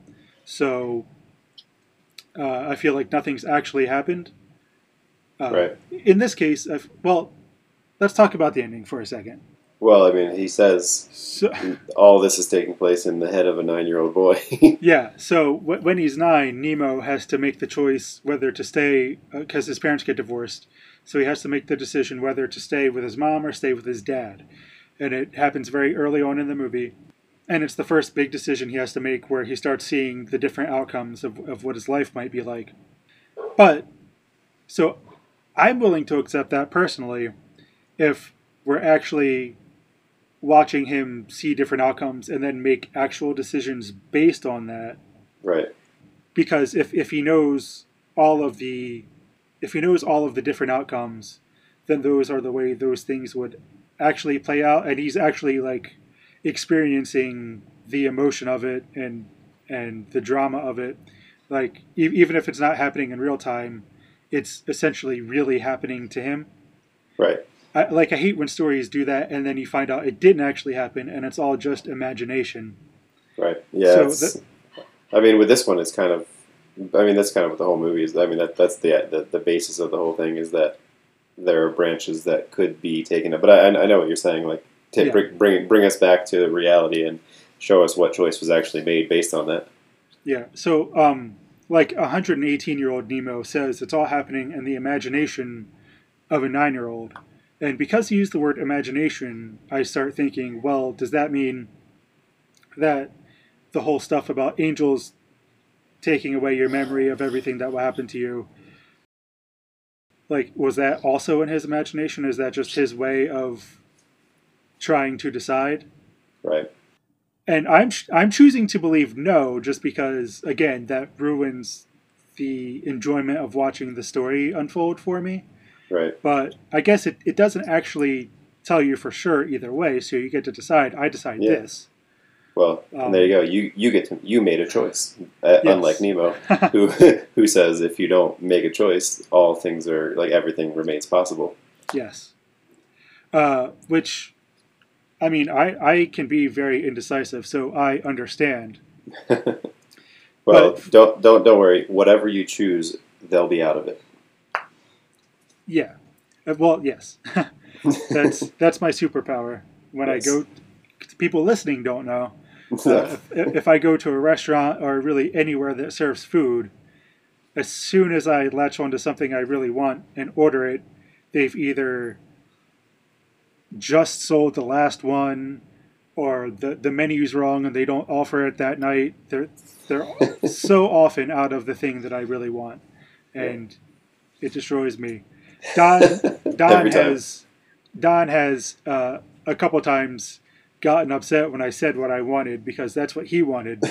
so uh, i feel like nothing's actually happened uh, Right. in this case I've, well let's talk about the ending for a second Well, I mean, he says so all this is taking place in the head of a nine-year-old boy. Yeah, so w- when he's nine, Nemo has to make the choice whether to stay uh, because his parents get divorced. So he has to make the decision whether to stay with his mom or stay with his dad. And it happens very early on in the movie. And it's the first big decision he has to make where he starts seeing the different outcomes of, of what his life might be like. But, so I'm willing to accept that personally if we're actually watching him see different outcomes and then make actual decisions based on that right. because if, if he knows all of the if he knows all of the different outcomes then those are the way those things would actually play out and he's actually like experiencing the emotion of it and and the drama of it like e- even if it's not happening in real time it's essentially really happening to him Right. I, like I hate when stories do that, and then you find out it didn't actually happen, and it's all just imagination. Right. Yeah. So I mean, with this one, it's kind of. I mean, that's kind of what the whole movie is. I mean, that that's the the, the basis of the whole thing is that there are branches that could be taken up. But I, I know what you're saying. Like, to Yeah. bring, bring bring us back to reality and show us what choice was actually made based on that. Yeah. So, um, like a 118 year old Nemo says, it's all happening in the imagination of a nine year old. And because he used the word imagination, I start thinking, well, does that mean that the whole stuff about angels taking away your memory of everything that will happen to you, like, was that also in his imagination? Is that just his way of trying to decide? Right. And I'm I'm choosing to believe no, just because again that ruins the enjoyment of watching the story unfold for me. Right. But I guess it, it doesn't actually tell you for sure either way, so you get to decide. I decide Yeah. this. Well, Um, and there you go. You you get to, you made a choice, uh, Yes. unlike Nemo, who who says if you don't make a choice, all things are like everything remains possible. Yes. Uh, which, I mean, I, I can be very indecisive, so I understand. Well, But- don't don't don't worry. Whatever you choose, they'll be out of it. Yeah. Uh, well, yes. that's that's my superpower. When Yes. I go, people listening don't know. Uh, if, if I go to a restaurant or really anywhere that serves food, as soon as I latch onto something I really want and order it, they've either just sold the last one or the, the menu's wrong and they don't offer it that night. They're they're so often out of the thing that I really want. And it destroys me. Don Don has Don has uh, a couple times gotten upset when I said what I wanted because that's what he wanted,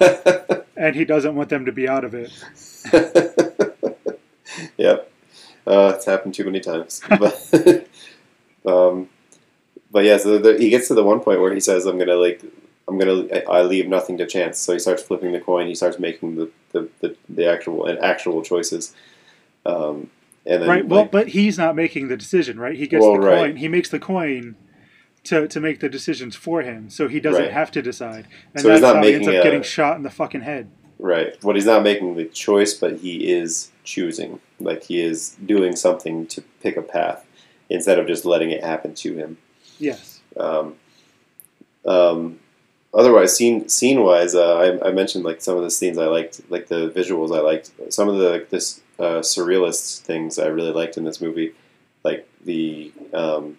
and he doesn't want them to be out of it. yep, uh, it's happened too many times. But um, but yeah, so the, he gets to the one point where he says, "I'm gonna like." I'm gonna. I I leave nothing to chance. So he starts flipping the coin. He starts making the the, the, the actual and actual choices. Um, and then Right. Well, but he's not making the decision, right? He gets Well, the right. coin. He makes the coin to, to make the decisions for him, so he doesn't Right. have to decide. And So he's that's not how he ends up a- getting shot in the fucking head. Right. What he's not making the choice, but he is choosing. Like he is doing something to pick a path instead of just letting it happen to him. Yes. Um, um, otherwise, scene scene wise, uh, I, I mentioned like some of the scenes I liked, like the visuals I liked. Some of the like, this uh, surrealist things I really liked in this movie, like the um,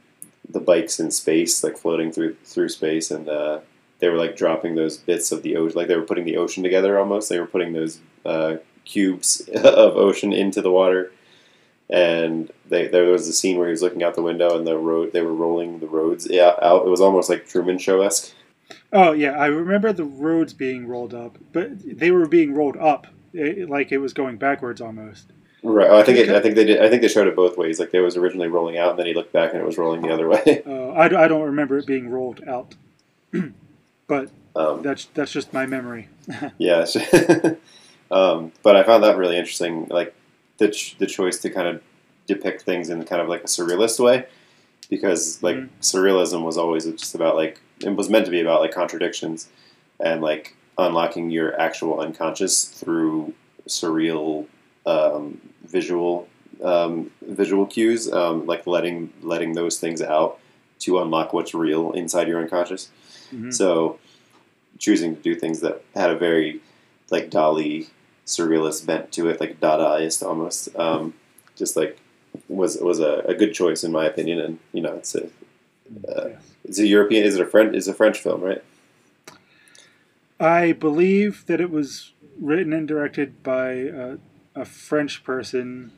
the bikes in space, like floating through through space, and uh, they were like dropping those bits of the ocean, like they were putting the ocean together almost. They were putting those uh, cubes of ocean into the water. And they, there was a scene where he was looking out the window, and the road they were rolling the roads out. It was almost like Truman Show esque. Oh yeah, I remember the roads being rolled up, but they were being rolled up eh, like it was going backwards almost. Right. Oh, I think it, I think they did. I think they showed it both ways. Like it was originally rolling out, and then he looked back, and it was rolling the other way. Uh, I, I don't remember it being rolled out, but Um, that's that's just my memory. yeah. um, but I found that really interesting. Like the ch- the choice to kind of depict things in kind of like a surrealist way, because like Mhm. surrealism was always just about like it was meant to be about like contradictions and like unlocking your actual unconscious through surreal um, visual um, visual cues, um, like letting letting those things out to unlock what's real inside your unconscious. Mhm. So choosing to do things that had a very like Dali surrealist bent to it, like Dadaist almost, um, just like was was a, a good choice in my opinion. And you know, it's a uh, Yes. it's a European, is it a French? Is a French film, right? I believe that it was written and directed by a, a French person.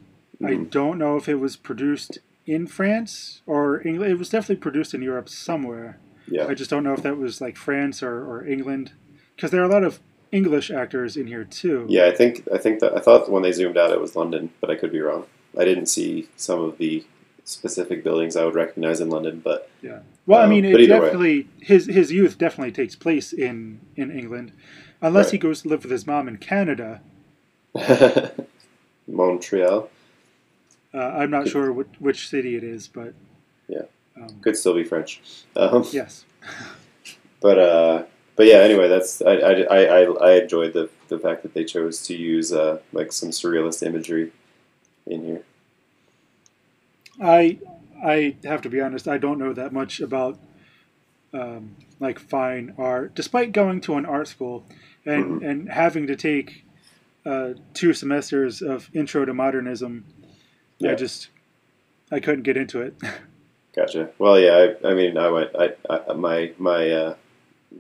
I Mhm. don't know if it was produced in France or England. It was definitely produced in Europe somewhere. Yeah, I just don't know if that was like France or, or England, because there are a lot of English actors in here too. yeah. I think I think that I thought when they zoomed out it was London, but I could be wrong. I didn't see some of the specific buildings I would recognize in London, but yeah. Well, I Um, mean, but it either way. definitely his his youth definitely takes place in in England, unless he goes to live with his mom in Canada. Montreal Uh, I'm not sure which, which city it is, but Yeah. um, could still be French. Um, yes, But uh, but yeah. Anyway, that's I, I, I, I, I enjoyed the the fact that they chose to use uh, like some surrealist imagery in here. I I have to be honest. I don't know that much about um, like fine art, despite going to an art school and Mm-hmm. and having to take uh, two semesters of intro to modernism. Yeah. I just I couldn't get into it. Gotcha. Well, yeah. I, I mean, I went. I, I my my uh,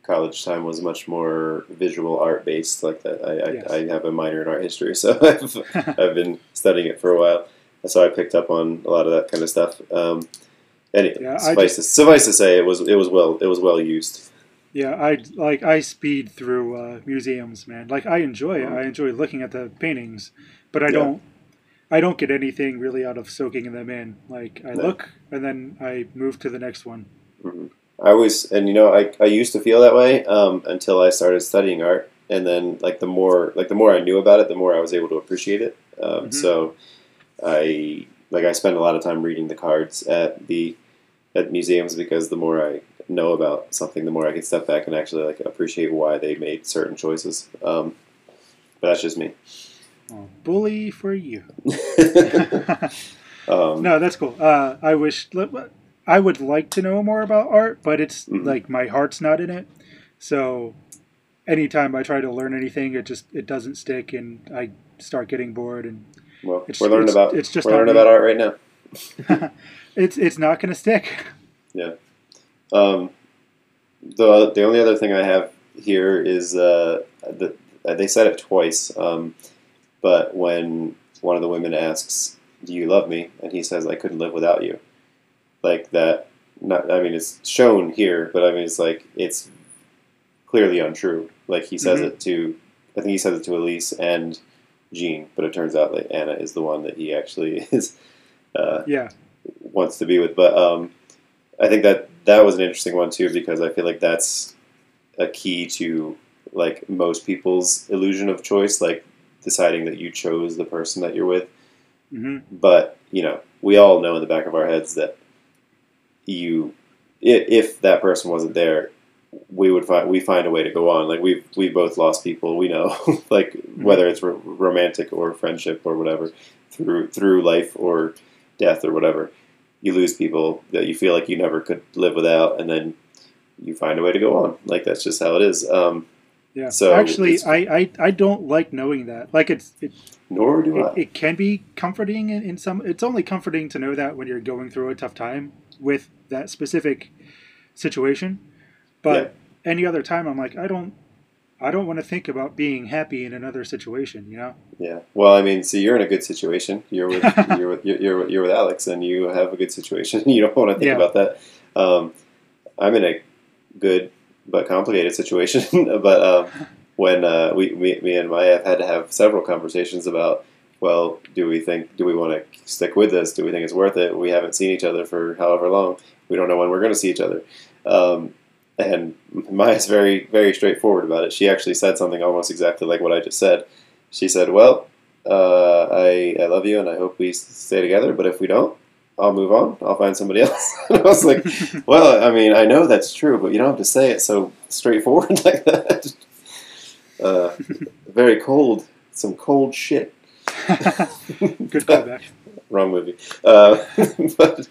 college time was much more visual art based. Like that. I, I, Yes. I have a minor in art history, so I've I've been studying it for a while. So I picked up on a lot of that kind of stuff. Um, anyway, Yeah, suffice to suffice to say, it was it was well it was well used. Yeah, I like I speed through uh, museums, man. Like I enjoy it. I enjoy looking at the paintings, but I Yeah. don't. I don't get anything really out of soaking them in. Like I No. look and then I move to the next one. I was, and you know, I, I used to feel that way um, until I started studying art, and then like the more like the more I knew about it, the more I was able to appreciate it. Um, Mhm. So, I like I spend a lot of time reading the cards at the at museums because the more I know about something, the more I can step back and actually like appreciate why they made certain choices. Um, but that's just me. Oh, bully for you. um, No, that's cool. Uh, I wish I would like to know more about art, but it's Mhm. like my heart's not in it. So anytime I try to learn anything, it just it doesn't stick, and I start getting bored. And Well, It's- we're learning it's- about it's just we're learning about art right now. it's it's not going to stick. Um, the the only other thing I have here is uh, the, they said it twice, um, but when one of the women asks, "Do you love me?" and he says, "I couldn't live without you," like that. Not, I mean, it's shown here, but I mean, it's like it's clearly untrue. Like he says Mhm. it to, I think he says it to Elise and Jean, but it turns out that Anna is the one that he actually is. Uh, Yeah, wants to be with. But um, I think that that was an interesting one too because I feel like that's a key to like most people's illusion of choice, like deciding that you chose the person that you're with. hmm But you know, we all know in the back of our heads that you, if that person wasn't there, we would find we find a way to go on. Like we've we both lost people we know, like whether it's ro- romantic or friendship or whatever, through through life or death or whatever. You lose people that you feel like you never could live without, and then you find a way to go on. Like that's just how it is. Um, yeah. So actually, I, I I don't like knowing that. Like it's it, nor do it, I. it can be comforting in, in some. It's only comforting to know that when you're going through a tough time with that specific situation. But any other time, I'm like, I don't, I don't want to think about being happy in another situation. You know? Yeah. Well, I mean, so you're in a good situation. You're with you're with you're, you're, with- you're with Alex, and you have a good situation. You don't want to think Yeah. about that. Um, I'm in a good but complicated situation. but um, when uh, we me, me and Maya have had to have several conversations about, well, do we think do we want to stick with this? Do we think it's worth it? We haven't seen each other for however long. We don't know when we're going to see each other. Um, and Maya's very very straightforward about it. She actually said something almost exactly like what I just said. She said, "Well, uh, I I love you, and I hope we stay together. But if we don't, I'll move on. I'll find somebody else." and I was like, "Well, I mean, I know that's true, but you don't have to say it so straightforward like that." Uh, very cold. Some cold shit. Good callback. Wrong movie. Uh, but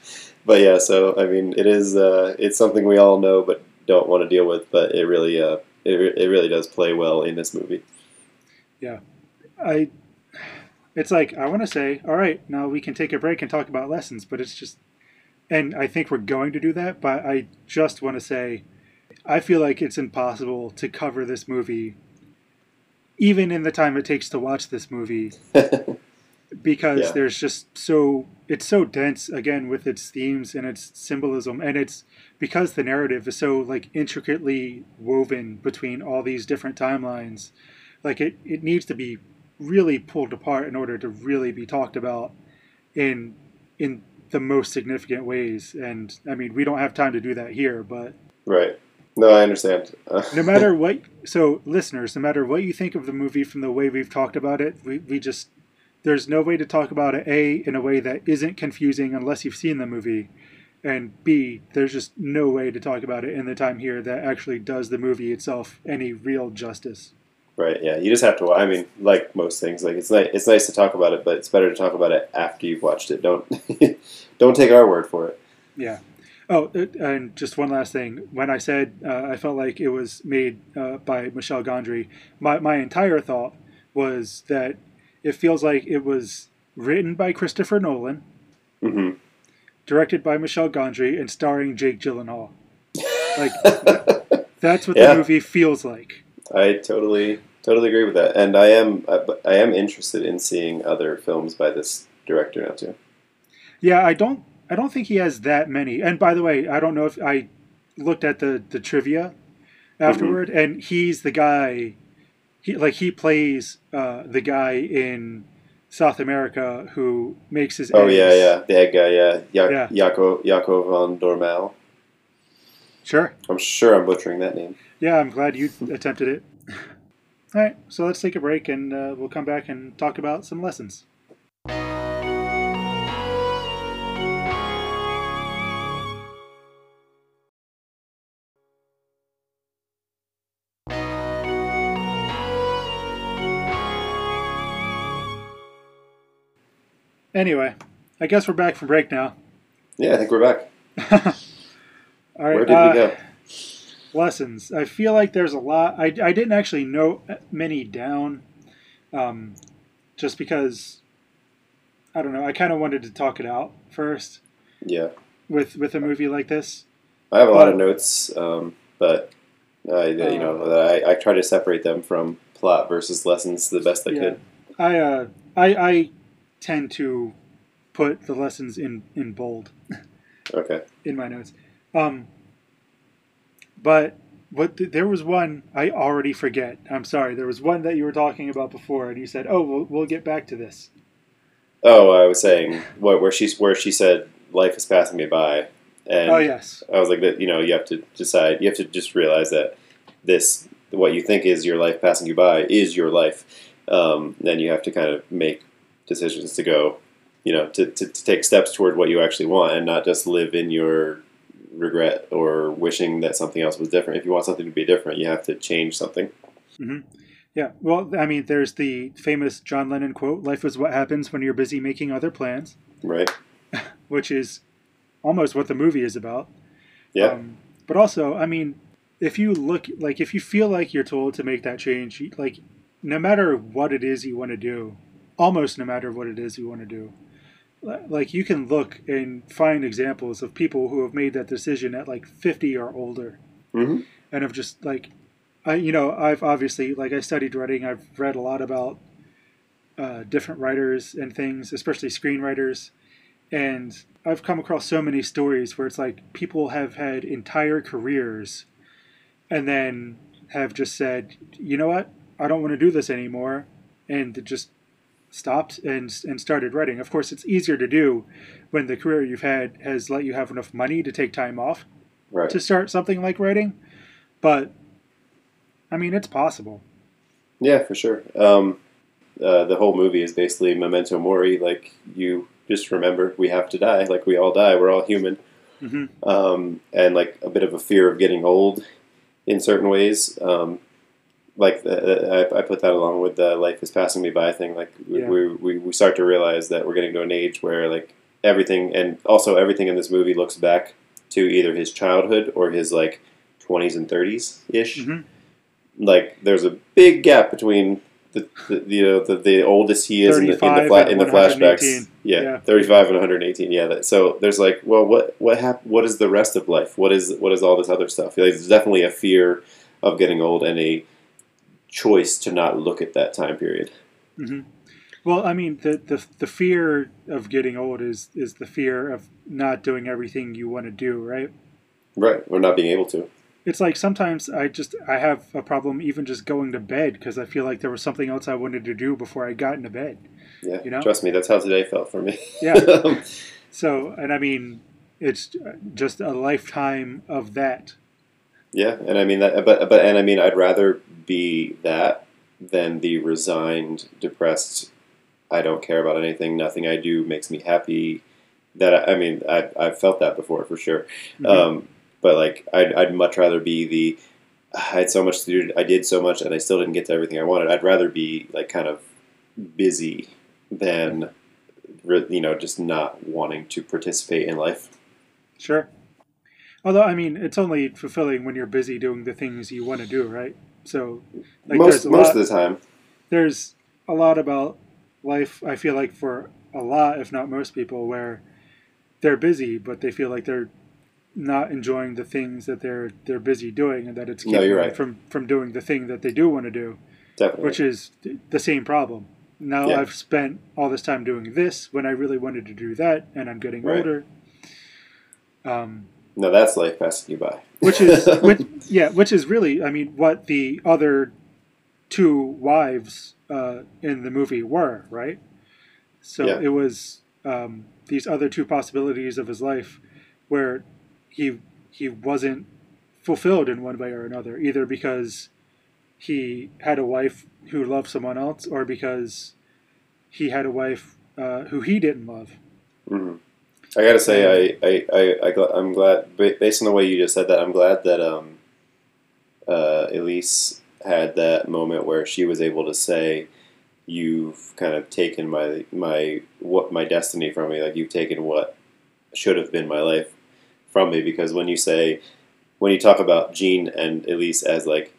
but yeah, so I mean, it is uh, it's something we all know but don't want to deal with. But it really uh, it, it really does play well in this movie. Yeah, I it's like I want to say, all right, now we can take a break and talk about lessons, but it's just and I think we're going to do that, but I just want to say I feel like it's impossible to cover this movie even in the time it takes to watch this movie because Yeah. there's just so it's so dense again with its themes and its symbolism and it's because the narrative is so like intricately woven between all these different timelines like it, it needs to be really pulled apart in order to really be talked about in in the most significant ways and i mean we don't have time to do that here but right. No, I understand. No matter what so listeners no matter what you think of the movie from the way we've talked about it we, we just there's no way to talk about it a in a way that isn't confusing unless you've seen the movie and b there's just no way to talk about it in the time here that actually does the movie itself any real justice Right. Yeah. You just have to. I mean, like most things, like it's nice. It's nice to talk about it, but it's better to talk about it after you've watched it. Don't don't take our word for it. Yeah. Oh, uh, and just one last thing. When I said uh, I felt like it was made uh, by Michel Gondry, my, my entire thought was that it feels like it was written by Christopher Nolan, hmm directed by Michel Gondry, and starring Jake Gyllenhaal. Like, that's what Yeah. the movie feels like. I totally totally agree with that, and I am I, I am interested in seeing other films by this director now too. Yeah, I don't I don't think he has that many. And by the way, I don't know if I looked at the the trivia afterward, and he's the guy. He like he plays uh, the guy in South America who makes his. Oh eggs. yeah, yeah, the egg guy, yeah, ya- Yeah. Jaco Jaco von Dormael. Sure. I'm sure I'm butchering that name. Yeah, I'm glad you attempted it. All right, so let's take a break and uh, we'll come back and talk about some lessons. Anyway, I guess we're back from break now. Yeah, I think we're back. All right. Where did uh, we go? lessons. I feel like there's a lot. I, I didn't actually note many down, um, just because I don't know. I kind of wanted to talk it out first Yeah, with with a movie like this. I have a lot of notes, um, but I, you Uh, know, I, I try to separate them from plot versus lessons the best I Yeah. could. I uh I I tend to put the lessons in in bold Okay. in my notes. Um, but what th- there was one I already forget. I'm sorry. There was one that you were talking about before, and you said, "Oh, we'll, we'll get back to this." Oh, I was saying what where she's where she said life is passing me by, and oh yes, I was like that. You know, you have to decide. You have to just realize that this what you think is your life passing you by is your life. Um, then you have to kind of make decisions to go. You know, to, to, to take steps toward what you actually want, and not just live in your regret or wishing that something else was different. If you want something to be different, you have to change something. yeah. Well, I mean, there's the famous John Lennon quote: "Life is what happens when you're busy making other plans," Right? which is almost what the movie is about. Yeah. Um, but also, I mean, if you look like if you feel like you're told to make that change, like no matter what it is you want to do, almost no matter what it is you want to do, like you can look and find examples of people who have made that decision at like 50 or older. Hmm and have just like I you know I've obviously like I studied writing I've read a lot about uh, different writers and things especially screenwriters. And I've come across so many stories where it's like people have had entire careers and then have just said you know what? I don't want to do this anymore. And just stopped and and started writing of course it's easier to do when the career you've had has let you have enough money to take time off Right. to start something like writing, but I mean, it's possible. Yeah, for sure. Um, uh, the whole movie is basically memento mori. Like you just remember, we have to die. Like we all die. We're all human. Mhm. Um, and like a bit of a fear of getting old in certain ways. Um, like the, I, I put that along with the life is passing me by thing. Like we, Yeah. we, we, we start to realize that we're getting to an age where like everything, and also everything in this movie looks back to either his childhood or his like 20s and 30s ish Mhm. like there's a big gap between the, the you know the, the oldest he is in the in the, fla- in the flashbacks. Yeah, Yeah. 35 and 118. Yeah, that, so there's like, well, what what hap- What is the rest of life? What is what is all this other stuff? Like, there's definitely a fear of getting old and a choice to not look at that time period. Mm-hmm. Well, I mean, the, the the fear of getting old is is the fear of not doing everything you want to do, right? Right, or not being able to. It's like sometimes I just I have a problem even just going to bed because I feel like there was something else I wanted to do before I got into bed. Yeah, You know? trust me, that's how today felt for me. Yeah. So, and I mean, it's just a lifetime of that. Yeah, and I mean that, but but and I mean I'd rather be that than the resigned, depressed. I don't care about anything. Nothing I do makes me happy. That I, I mean I I've felt that before for sure. Mhm. Um, but like I'd I'd much rather be the I had so much to do. I did so much, and I still didn't get to everything I wanted. I'd rather be like kind of busy than you know just not wanting to participate in life. Sure. Although, I mean, it's only fulfilling when you're busy doing the things you want to do, right? So, like, most most lot, of the time. there's a lot about life. I feel like for a lot, if not most people, where they're busy, but they feel like they're not enjoying the things that they're they're busy doing, and that it's No, keeping you're them right. from from doing the thing that they do want to do, Definitely. which is the same problem. Now Yeah. I've spent all this time doing this when I really wanted to do that, and I'm getting Right. older. Um, no, that's life passing you by. which is which, yeah, which is really, I mean, what the other two wives uh, in the movie were, right? So Yeah. it was um, these other two possibilities of his life, where he he wasn't fulfilled in one way or another, either because he had a wife who loved someone else, or because he had a wife uh, who he didn't love. hmm I gotta say, I, I, I, I, gl- I'm glad, based on the way you just said that, I'm glad that um, uh, Elise had that moment where she was able to say, "You've kind of taken my my what my destiny from me. Like you've taken what should have been my life from me." Because when you say, when you talk about Jean and Elise as like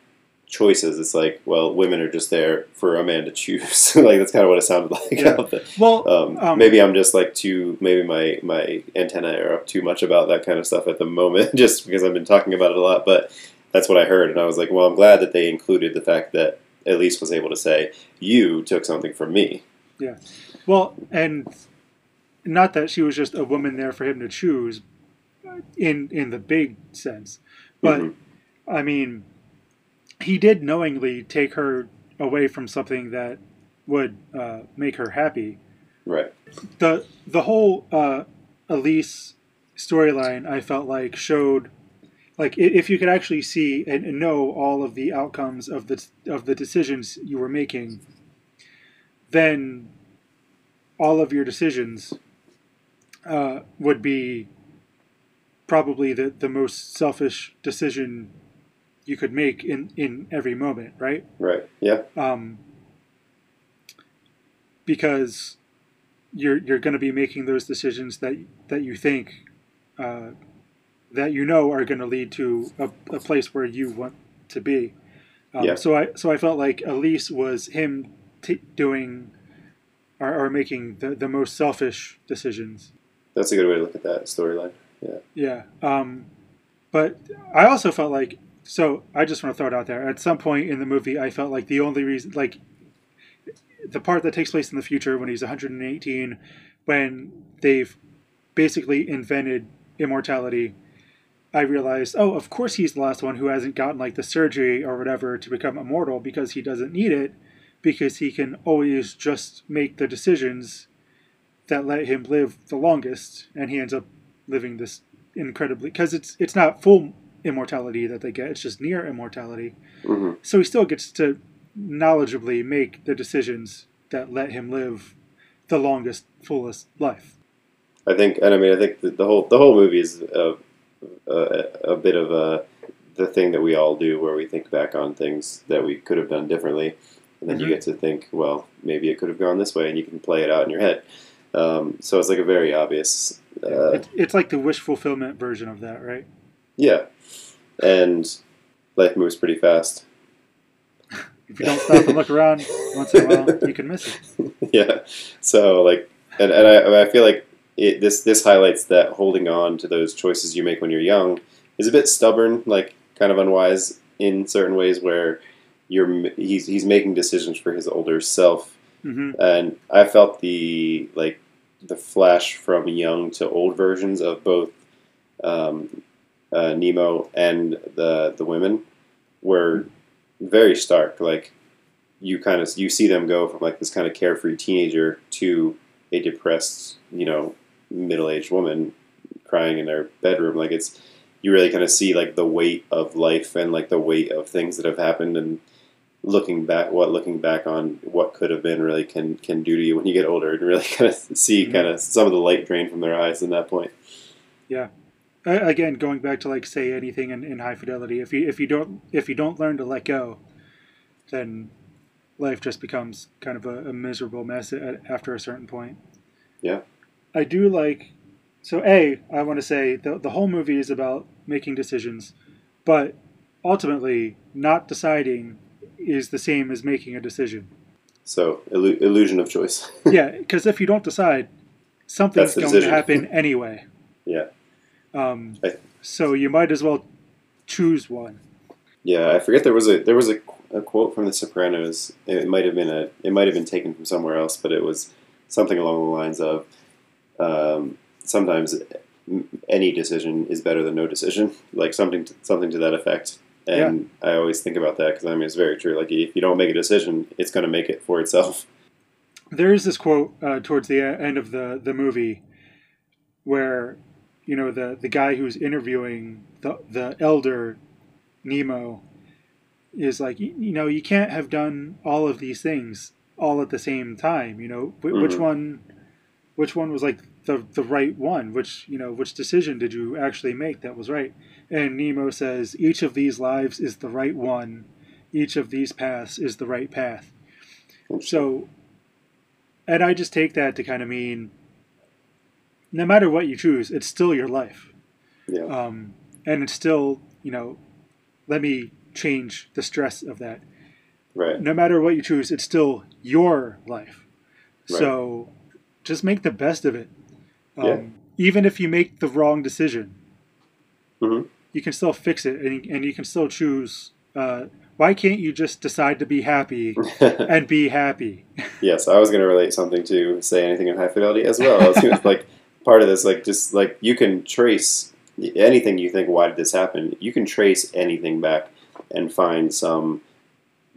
choices, it's like, well, women are just there for a man to choose. like that's kind of what it sounded like. Yeah. Well, Um, Um, maybe I'm just like too. Maybe my my antennae are up too much about that kind of stuff at the moment, just because I've been talking about it a lot. But that's what I heard, and I was like, well, I'm glad that they included the fact that Elise was able to say, "You took something from me." Yeah. Well, and not that she was just a woman there for him to choose, in in the big sense, but Mhm. I mean, he did knowingly take her away from something that would uh, make her happy. Right. the The whole uh, Elise storyline, I felt like showed. Like if you could actually see and know all of the outcomes of the of the decisions you were making, then all of your decisions uh, would be probably the, the most selfish decision you could make in, in every moment, right? Right. Yeah. Um, because you're you're going to be making those decisions that that you think uh, that you know are going to lead to a, a place where you want to be. Um, Yeah. So I so I felt like Elise was him t- doing or, or making the, the most selfish decisions. That's a good way to look at that storyline. Yeah. Yeah. Um, but I also felt like so I just want to throw it out there. At some point in the movie, I felt like the only reason, like the part that takes place in the future when he's 118, when they've basically invented immortality. I realized, oh, of course he's the last one who hasn't gotten like the surgery or whatever to become immortal because he doesn't need it, because he can always just make the decisions that let him live the longest, and he ends up living this incredibly because it's it's not full immortality that they get; it's just near immortality. hmm So he still gets to knowledgeably make the decisions that let him live the longest, fullest life. I think, and I mean, I think the, the whole the whole movie is a, a, a bit of a the thing that we all do, where we think back on things that we could have done differently, and then you Mhm. get to think, well, maybe it could have gone this way, and you can play it out in your head. Um, so it's like a very obvious, uh, It's, it's like the wish fulfillment version of that, right? Yeah, and life moves pretty fast. If you don't stop and look around once in a while, you can miss it. yeah. So like, and, and I, I feel like it, this this highlights that holding on to those choices you make when you're young is a bit stubborn, like kind of unwise in certain ways where you're he's he's making decisions for his older self, hmm and I felt the like the flash from young to old versions of both um, uh, Nemo and the the women were very stark. Like you kind of you see them go from like this kind of carefree teenager to a depressed, you know, middle aged woman crying in their bedroom. Like it's you really kind of see like the weight of life and like the weight of things that have happened and looking back what looking back on what could have been really can can do to you when you get older and really kind of see Mhm. kind of some of the light drain from their eyes in that point. A- Again, going back to like say anything in, in high fidelity, if you if you don't if you don't learn to let go, then life just becomes kind of a, a miserable mess at, after a certain point. Yeah. I do like. So a, I want to say the the whole movie is about making decisions, but ultimately not deciding is the same as making a decision. So illu- illusion of choice. yeah, because if you don't decide, something's going decision. to happen anyway. Yeah. Um, I- so you might as well choose one. Yeah, I forget there was a there was a, a quote from The Sopranos. It might have been a it might have been taken from somewhere else, but it was something along the lines of um, sometimes any decision is better than no decision, like something to, something to that effect. And I always think about that because I mean it's very true. Like if you don't make a decision, it's going to make it for itself. There is this quote uh, towards the end of the the movie where you know the the guy who's interviewing the the elder Nemo is like you, you know you can't have done all of these things all at the same time. You know Wh- which Mhm. one, which one was like the the right one? Which you know which decision did you actually make that was right? And Nemo says each of these lives is the right one. Each of these paths is the right path. So, and I just take that to kind of mean no matter what you choose, it's still your life. Yeah. Um, and it's still, you know, let me change the stress of that. right. No matter what you choose, it's still your life. Right. So just make the best of it. Um, Yeah. Even if you make the wrong decision, Mhm. you can still fix it and, and you can still choose. Uh, why can't you just decide to be happy and be happy? Yes, I was going to relate something to say anything in high fidelity as well. I was like part of this, like just like you can trace anything you think. Why did this happen? You can trace anything back and find some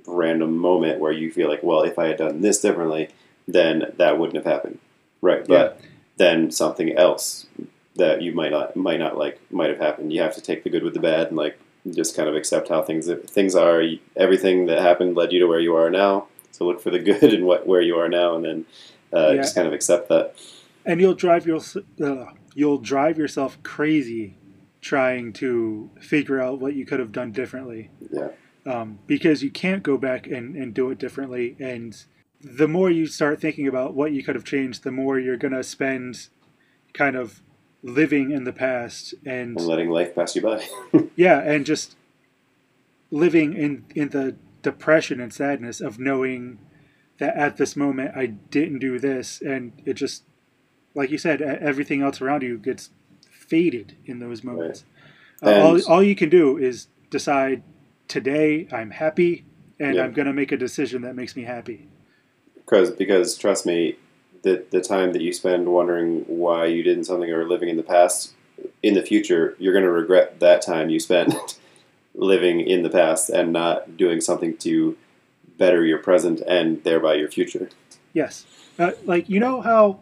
random moment where you feel like, well, if I had done this differently, then that wouldn't have happened, right? But then something else that you might not might not like might have happened. You have to take the good with the bad and like just kind of accept how things things are. Everything that happened led you to where you are now. So look for the good in what where you are now, and then uh, Yeah. just kind of accept that. And you'll drive your uh, you'll drive yourself crazy trying to figure out what you could have done differently. Yeah, um, because you can't go back and, and do it differently. And the more you start thinking about what you could have changed the more you're going to spend kind of living in the past and and letting life pass you by. yeah and just living in in the depression and sadness of knowing that at this moment I didn't do this. And it just like you said everything else around you gets faded in those moments uh, all, all you can do is decide today I'm happy and Yeah. I'm going to make a decision that makes me happy because because trust me, the the time that you spend wondering why you didn't something or living in the past, in the future, you're going to regret that time you spent living in the past and not doing something to better your present and thereby your future. Yes. Uh, like, you know how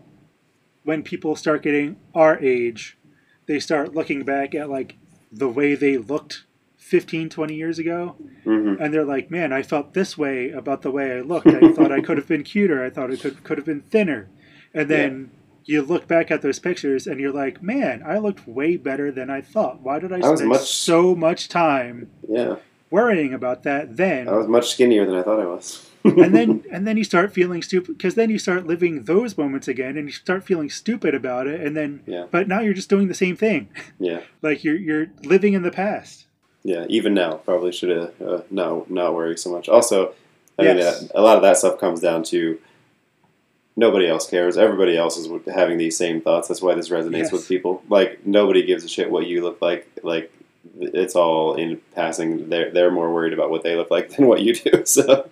when people start getting our age, they start looking back at like the way they looked 15, 20 years ago? hmm And they're like, man, I felt this way about the way I looked. I thought I could have been cuter. I thought I could, could have been thinner. And then you look back at those pictures and you're like, man, I looked way better than I thought. Why did I I spend much- so much time Yeah, worrying about that then? I was much skinnier than I thought I was. And then and then you start feeling stupid because then you start living those moments again and you start feeling stupid about it and then Yeah. but now you're just doing the same thing yeah, like you're you're living in the past yeah. Even now, probably should have uh, not not worry so much. Also, I mean, uh, a lot of that stuff comes down to nobody else cares. Everybody else is having these same thoughts. That's why this resonates Yes. with people. Like nobody gives a shit what you look like. Like it's all in passing. They're they're more worried about what they look like than what you do. So,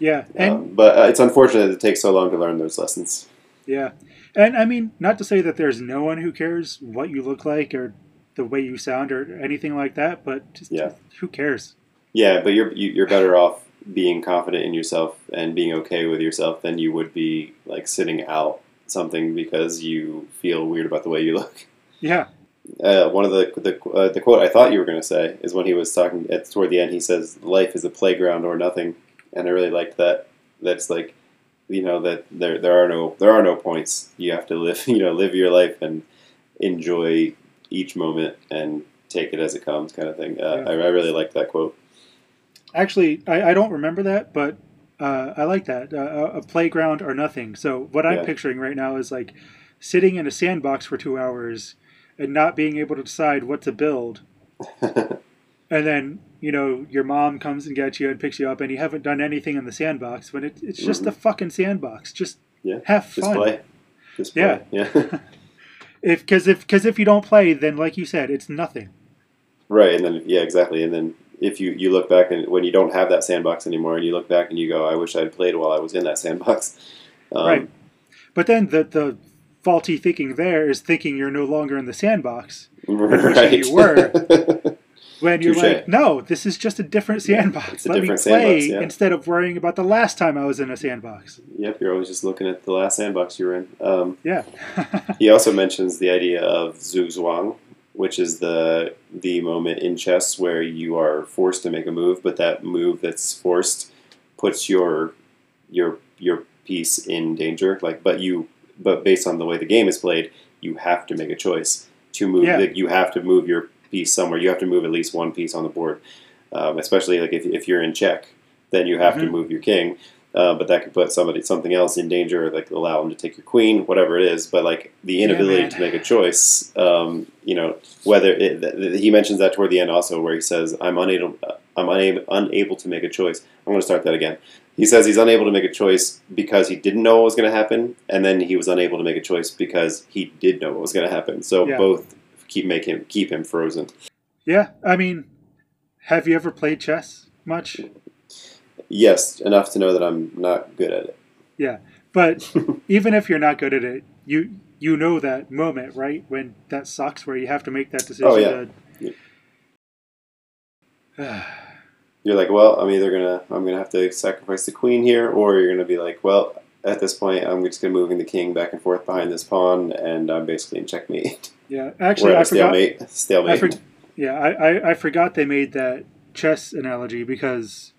yeah and um, but uh, it's unfortunate that it takes so long to learn those lessons. yeah and i mean not to say that there's no one who cares what you look like or the way you sound or anything like that but just Yeah. who cares Yeah, but you're you- you're better off being confident in yourself and being okay with yourself than you would be like sitting out something because you feel weird about the way you look. yeah Uh, one of the the, uh, the quote I thought you were going to say is when he was talking at toward the end. He says, "Life is a playground or nothing," and I really liked that. That's like, you know, that there there are no there are no points. You have to live, you know, live your life and enjoy each moment and take it as it comes, kind of thing. Uh, Yeah. I, I really like that quote. Actually, I, I don't remember that, but uh, I like that. Uh, a playground or nothing. So what I'm Yeah. picturing right now is like sitting in a sandbox for two hours and not being able to decide what to build. And then, you know, your mom comes and gets you and picks you up and you haven't done anything in the sandbox when it, it's just a fucking sandbox. Just Mm-hmm. Yeah, have Just fun. play. Just play. Yeah. Yeah. If because if because if you don't play, then like you said, it's nothing. right. And then yeah, exactly. And then if you you look back and when you don't have that sandbox anymore, and you look back and you go, I wish I'd played while I was in that sandbox. Um, right. But then the the faulty thinking there is thinking you're no longer in the sandbox. Right. you were. When you're Touche. like, no, this is just a different sandbox. it's a Let me play sandbox, yeah. instead of worrying about the last time I was in a sandbox. yep. You're always just looking at the last sandbox you were in. Um, Yeah. he also mentions the idea of zugzwang, which is the the moment in chess where you are forced to make a move, but that move that's forced puts your your your piece in danger. Like, but you but based on the way the game is played, you have to make a choice to move. Yeah. Like, you have to move your piece somewhere. You have to move at least one piece on the board. Um, especially like if, if you're in check, then you have to Mhm. move your king. Uh, but that could put somebody something else in danger, or like allow them to take your queen, whatever it is. But like the inability man. to make a choice, um, you know, whether it, th- th- he mentions that toward the end also, where he says, "I'm unable, I'm unable, unable to make a choice." I'm going to start that again. He says he's unable to make a choice because he didn't know what was going to happen, and then he was unable to make a choice because he did know what was going to happen. So Yeah. both keep make him keep him frozen. Yeah, I mean, have you ever played chess much? Yes, enough to know that I'm not good at it. Yeah, but even if you're not good at it, you you know that moment, right? When that sucks, where you have to make that decision. Oh, yeah. to- You're like, well, I'm either gonna I'm gonna have to sacrifice the queen here, or you're gonna be like, well, at this point, I'm just gonna moving the king back and forth behind this pawn, and I'm basically in checkmate. yeah, actually, I forgot. stalemate. I Stalemate. for, yeah, I, I, I forgot they made that chess analogy because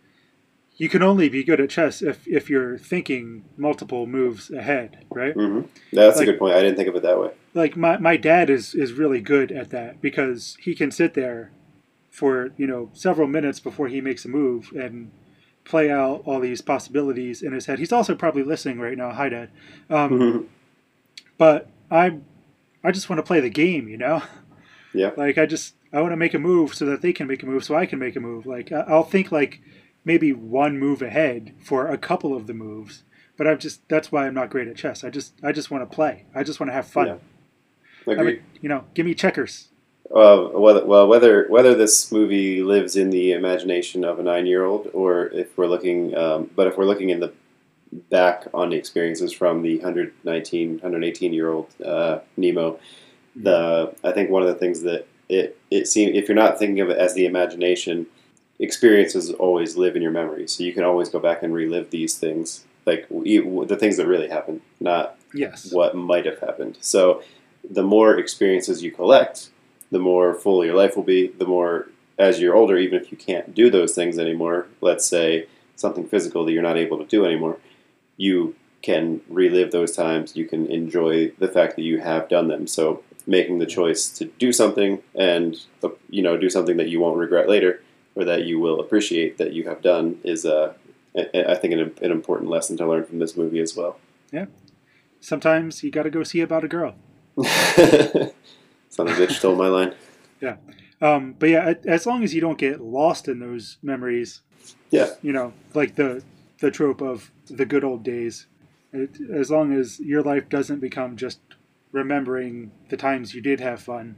you can only be good at chess if, if you're thinking multiple moves ahead, right? hmm That's Like- a good point. I didn't think of it that way. Like my, my dad is, is really good at that because he can sit there for, you know, several minutes before he makes a move and play out all these possibilities in his head. He's also probably listening right now. Hi, Dad. Um, Mhm. but I I just want to play the game, you know. Yeah. Like I just I want to make a move so that they can make a move, so I can make a move. Like I- I'll think like maybe one move ahead for a couple of the moves, but I'm just that's why I'm not great at chess. I just I just want to play. I just want to have fun. Yeah. I Agreed. mean, you know, give me checkers. Uh, whether, well, whether whether this movie lives in the imagination of a nine-year-old, or if we're looking, um, but if we're looking in the back on the experiences from the 119, 118-year-old uh, Nemo, the I think one of the things that it it seems if you're not thinking of it as the imagination, experiences always live in your memory, so you can always go back and relive these things, like the things that really happened, not Yes. what might have happened. So, the more experiences you collect, the more full your life will be. The more, as you're older, even if you can't do those things anymore, let's say something physical that you're not able to do anymore, you can relive those times. You can enjoy the fact that you have done them. So, making the choice to do something and you know do something that you won't regret later, or that you will appreciate that you have done, is uh, I I think an, an important lesson to learn from this movie as well. Yeah, sometimes you got to go see about a girl. Son of a bitch stole my line. Yeah. Um, but yeah, as long as you don't get lost in those memories, Yeah. you know, like the the trope of the good old days. It, as long as your life doesn't become just remembering the times you did have fun,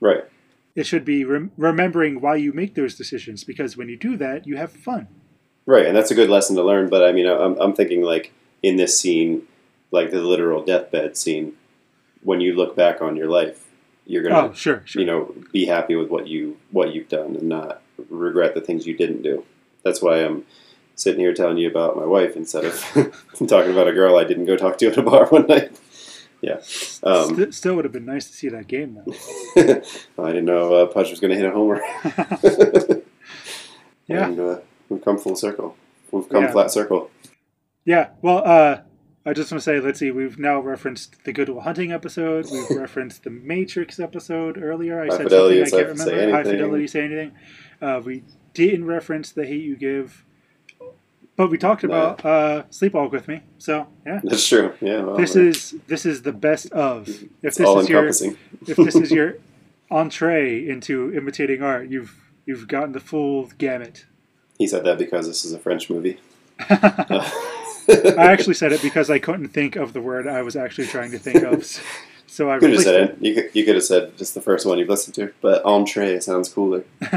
Right. it should be rem- remembering why you make those decisions. Because when you do that, you have fun. Right. And that's a good lesson to learn. But I mean, I'm, I'm thinking like in this scene, like the literal deathbed scene, when you look back on your life, you're gonna, Oh, sure, sure. you know, be happy with what you what you've done and not regret the things you didn't do. That's why I'm sitting here telling you about my wife instead of talking about a girl I didn't go talk to at a bar one night. Yeah. Um, St- still would have been nice to see that game though. I didn't know uh, Pudge was going to hit a homer. Yeah. And uh, we've come full circle. We've come Yeah. flat circle. Yeah, well, uh, I just want to say, let's see, we've now referenced the Good Will Hunting episode. We've referenced the Matrix episode earlier. I High said something I can't remember. High Fidelity, say anything. Uh, we didn't reference the Hate You Give, but we talked about uh, Sleepwalk with Me. So yeah, That's true. Yeah. Well, this is this is the best of. If it's this is your if this is your entree into imitating art, you've you've gotten the full gamut. He said that because this is a French movie. I actually said it because I couldn't think of the word I was actually trying to think of. So I You could have said it. it. You could, you could have said just the first one you've listened to, but entree sounds cooler.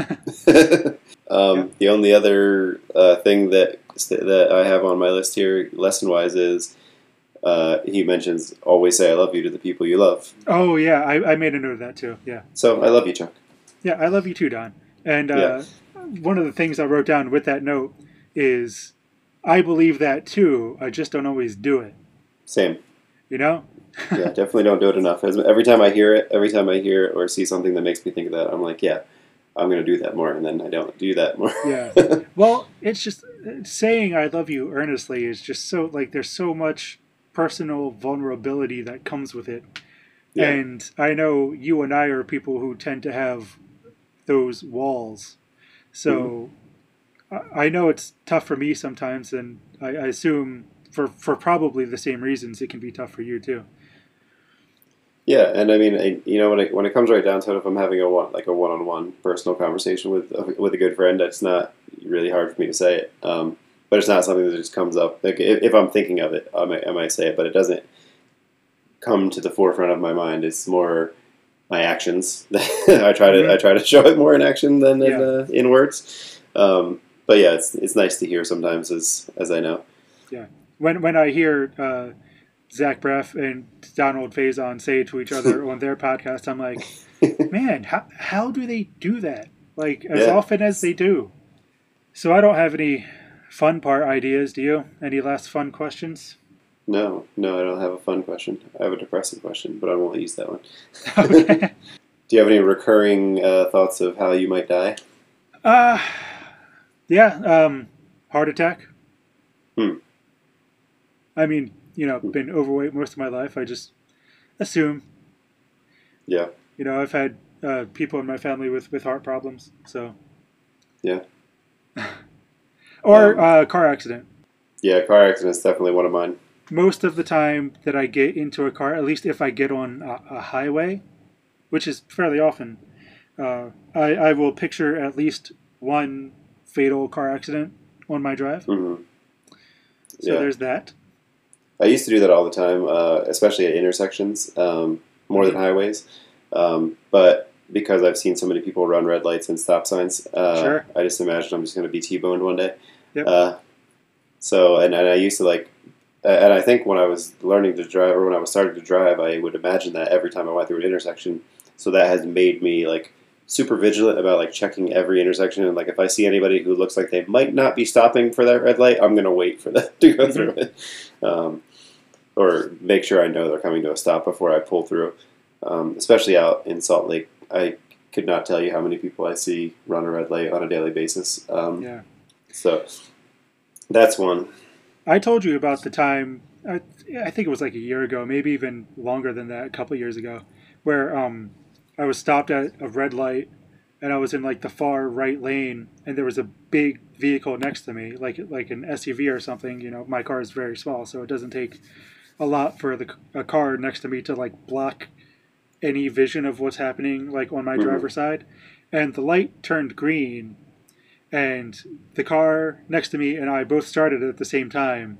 um, Yeah. The only other uh, thing that that I have on my list here, lesson wise, is uh, he mentions always say I love you to the people you love. Oh yeah, I, I made a note of that too. Yeah, So I love you, Chuck. yeah, I love you too, Don. And uh, one of the things I wrote down with that note is, I believe that too. I just don't always do it. Same. You know, yeah, definitely don't do it enough. As, every time I hear it, every time I hear or see something that makes me think of that, I'm like, yeah, I'm going to do that more, and then I don't do that more. yeah. Well, it's just saying "I love you" earnestly is just so like there's so much personal vulnerability that comes with it, Yeah. and I know you and I are people who tend to have those walls, so I I know it's tough for me sometimes, and I, I assume for for probably the same reasons it can be tough for you too. Yeah, and I mean, I, you know, when it when it comes right down to it, if I'm having a one like a one on one personal conversation with with a good friend, it's not really hard for me to say it. Um, but it's not something that just comes up. Like if, if I'm thinking of it, I might I might say it, but it doesn't come to the forefront of my mind. It's more my actions. I try to I try to show it more in action than in, Yeah. uh, in words. Um, but yeah, it's it's nice to hear sometimes, as as I know. Yeah, when when I hear uh, Zach Braff and Donald Faison say to each other on their podcast, I'm like, man, how how do they do that? Like as Yeah. often as they do. So I don't have any fun part ideas. Do you? Any last fun questions? No, no, I don't have a fun question. I have a depressing question, but I won't use that one. okay. Do you have any recurring uh, thoughts of how you might die? Uh yeah. Um, heart attack. Hmm. I mean, you know, been overweight most of my life. I just assume. Yeah, You know, I've had uh, people in my family with, with heart problems, so. Yeah. or Um, uh, car accident. yeah, car accident is definitely one of mine. Most of the time that I get into a car, at least if I get on a, a highway, which is fairly often, uh, I, I will picture at least one fatal car accident on my drive. hmm So yeah, there's that. I used to do that all the time, uh, especially at intersections, um, more than highways. Um, but because I've seen so many people run red lights and stop signs, uh, Sure. I just imagine I'm just going to be T-boned one day. Yep. Uh, so, and, and I used to like, and I think when I was learning to drive, or when I was starting to drive, I would imagine that every time I went through an intersection. So that has made me like super vigilant about like checking every intersection and like if I see anybody who looks like they might not be stopping for that red light, I'm gonna wait for them to go through it, um, or make sure I know they're coming to a stop before I pull through. Um, especially out in Salt Lake, I could not tell you how many people I see run a red light on a daily basis. Um, Yeah. So that's one. I told you about the time. I, I think it was like a year ago, maybe even longer than that, a couple of years ago, where um, I was stopped at a red light, and I was in like the far right lane, and there was a big vehicle next to me, like like an SUV or something. You know, my car is very small, so it doesn't take a lot for the a car next to me to like block any vision of what's happening, like on my Mhm. driver's side. And the light turned green, and the car next to me and I both started at the same time.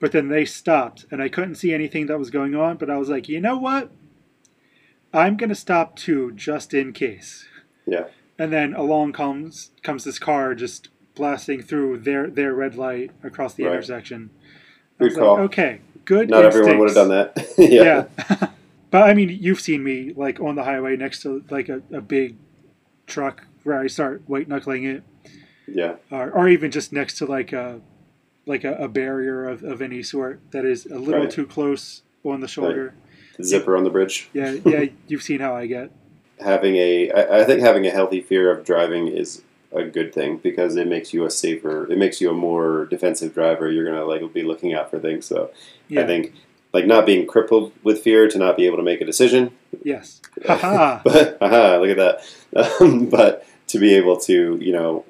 But then they stopped, and I couldn't see anything that was going on. But I was like, you know what? I'm gonna stop too, just in case. Yeah. And then along comes comes this car just blasting through their their red light across the Right. intersection. Good was like, call. okay, good. Not everyone would have done that. yeah. Yeah. but I mean, you've seen me like on the highway next to like a, a big truck where I start white knuckling it, Yeah. or, or even just next to like a like a, a barrier of, of any sort that is a little Right. too close on the shoulder. The zipper on the bridge. Yeah, yeah, you've seen how I get. having a I, I think having a healthy fear of driving is a good thing because it makes you a safer it makes you a more defensive driver you're gonna like be looking out for things so Yeah. i think like not being crippled with fear to not be able to make a decision Yes. Haha. but aha, look at that um, but to be able to you know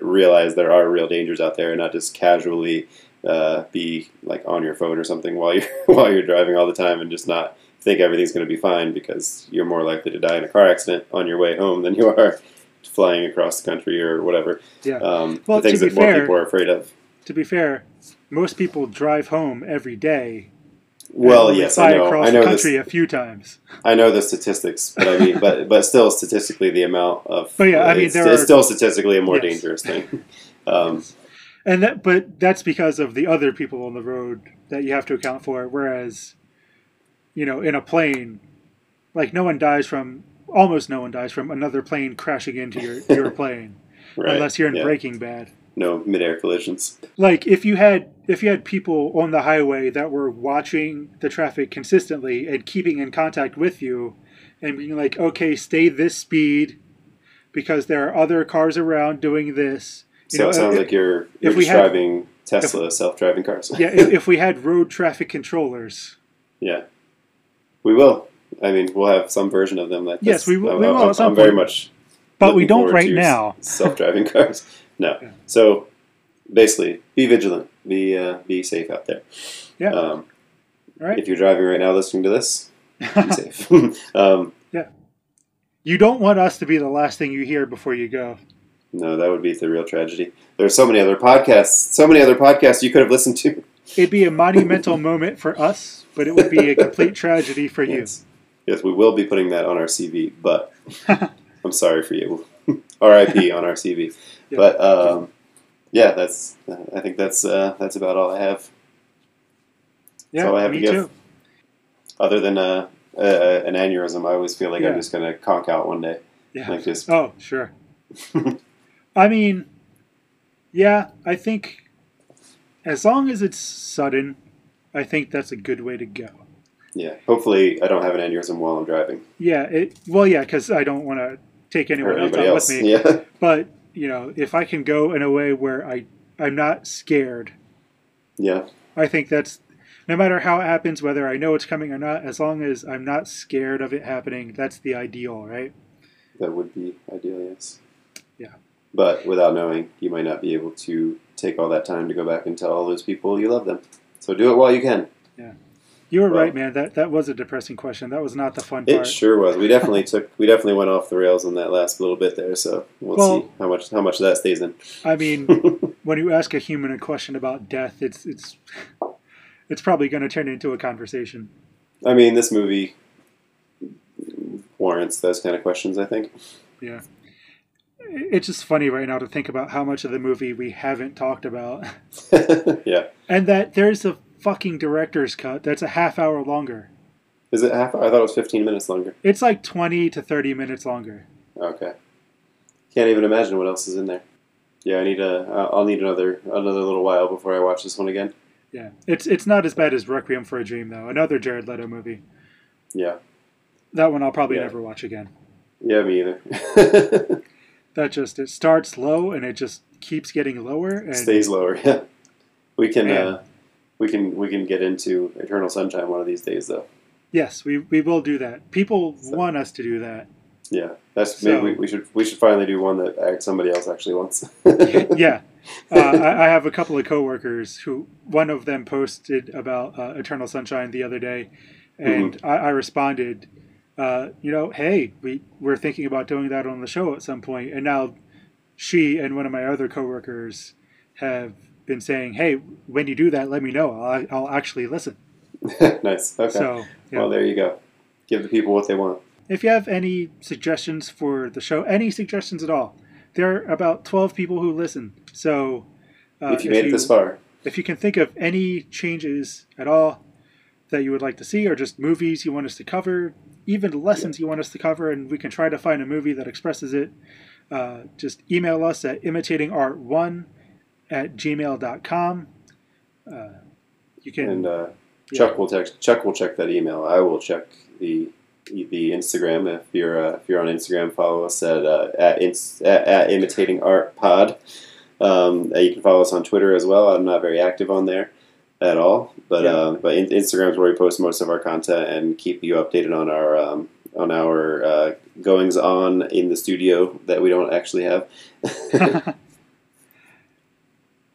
realize there are real dangers out there and not just casually uh, be like on your phone or something while you're while you're driving all the time and just not think everything's going to be fine because you're more likely to die in a car accident on your way home than you are flying across the country or whatever. Yeah. Um, Well, the things to be that more fair- people are afraid of. to be fair, most people drive home every day. Well, yes, fly I know. across I know the this. country a few times. I know the statistics, but I mean, but but still, statistically, the amount of But yeah, I mean, it's, there it's are- still statistically a more Yes. dangerous thing. Um, And that, but that's because of the other people on the road that you have to account for. Whereas, you know, in a plane, like no one dies from almost no one dies from another plane crashing into your your plane right, unless you're in yeah. Breaking Bad. no midair collisions. Like if you had if you had people on the highway that were watching the traffic consistently and keeping in contact with you and being like, okay, stay this speed because there are other cars around doing this. You So know, it sounds if- like you're you're if we just had- driving Tesla self-driving cars. yeah, if, if we had road traffic controllers. Yeah. We will. I mean, we'll have some version of them. Like Yes, this. we will- I'm, we will I'm, I'm very much. But we don't right now. Self-driving cars. No. Yeah. So basically, be vigilant. Be uh, be safe out there. Yeah. Um, Right. If you're driving right now, listening to this, be safe. um, you don't want us to be the last thing you hear before you go. no, that would be the real tragedy. There are so many other podcasts. So many other podcasts you could have listened to. It'd be a monumental moment for us, but it would be a complete tragedy for you. Yes. Yes, we will be putting that on our CV, but I'm sorry for you. R.I.P. on our CV. Yeah. But um, yeah, that's. I think that's uh, that's about all I have. Yeah, all I have me to give. too. Other than uh, uh, an aneurysm, I always feel like Yeah. I'm just gonna conk out one day. Yeah. Like just Oh, sure. I mean, yeah, I think as long as it's sudden, I think that's a good way to go. yeah. Hopefully, I don't have an aneurysm while I'm driving. Yeah, it well, yeah, because I don't want to take anyone else else. with me. Yeah. But you know, if I can go in a way where I I'm not scared, Yeah. I think that's no matter how it happens, whether I know it's coming or not, as long as I'm not scared of it happening, that's the ideal, right? That would be ideal, yes. Yeah. But without knowing, you might not be able to take all that time to go back and tell all those people you love them. So do it while you can. Yeah. You were Well- right, man. That that was a depressing question. That was not the fun It part. sure was. We definitely took. We definitely went off the rails on that last little bit there. So we'll, Well- see how much how much of that stays in. I mean, when you ask a human a question about death, it's it's it's probably going to turn into a conversation. I mean, this movie warrants those kind of questions. I think. Yeah. It's just funny right now to think about how much of the movie we haven't talked about, yeah. and that there's a fucking director's cut that's a half hour longer. Is it half? I thought it was fifteen minutes longer. It's like twenty to thirty minutes longer. Okay. Can't even imagine what else is in there. Yeah, I need a. I'll I'll need another another little while before I watch this one again. Yeah, it's it's not as bad as Requiem for a Dream though. Another Jared Leto movie. Yeah. That one I'll probably Yeah. never watch again. Yeah, me either. That just it starts low and it just keeps getting lower and Stays lower. Yeah. We can. Uh, we can. We can get into Eternal Sunshine one of these days, though. yes, we we will do that. People So- want us to do that. Yeah, that's So- maybe we, we should we should finally do one that somebody else actually wants. yeah. Uh, I, I have a couple of coworkers who one of them posted about uh, Eternal Sunshine the other day, and Mm-hmm. I, I responded, uh, you know, hey, we we're thinking about doing that on the show at some point. and now she and one of my other coworkers have been saying, hey, when you do that, let me know. I'll, I'll actually listen. nice. Okay. So yeah. Well, there you go. Give the people what they want. If you have any suggestions for the show, any suggestions at all, there are about 12 people who listen. So uh, if you made it this far, if you can think of any changes at all that you would like to see, or just movies you want us to cover, even lessons you want us to cover, and we can try to find a movie that expresses it, uh, just email us at imitatingart1 at gmail.com. Uh, you can. and uh, yeah. Chuck will text. Chuck will check that email. I will check the the Instagram. If you're uh, if you're on Instagram, follow us at uh, at, ins, at at imitating art pod. Um, uh, you can follow us on Twitter as well. I'm not very active on there at all, but Yeah. uh, but Instagram is where we post most of our content and keep you updated on our um, on our uh, goings on in the studio that we don't actually have.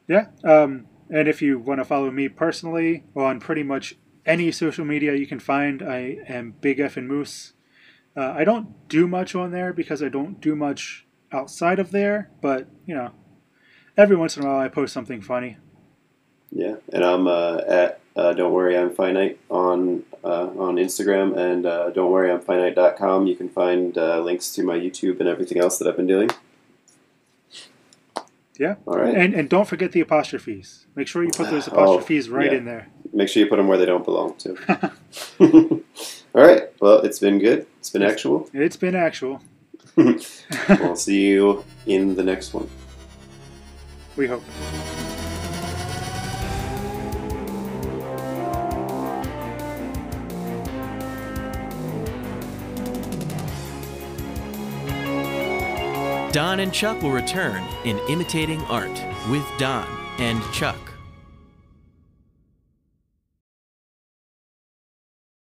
Yeah. Um, and if you want to follow me personally on pretty much any social media you can find, I am Big F and Moose. Uh, I don't do much on there because I don't do much outside of there, but you know, every once in a while I post something funny. Yeah, and I'm uh, at uh, Don't Worry I'm Finite on uh, on Instagram, and uh, Don't Worry I'm Finite.com. You can find uh, links to my YouTube and everything else that I've been doing. Yeah. All right. And and don't forget the apostrophes. Make sure you put those Oh, apostrophes right yeah. in there. Make sure you put them where they don't belong to. All right. Well, it's been good. It's been actual. It's been actual. we'll see you in the next one. We hope. Don and Chuck will return in Imitating Art with Don and Chuck.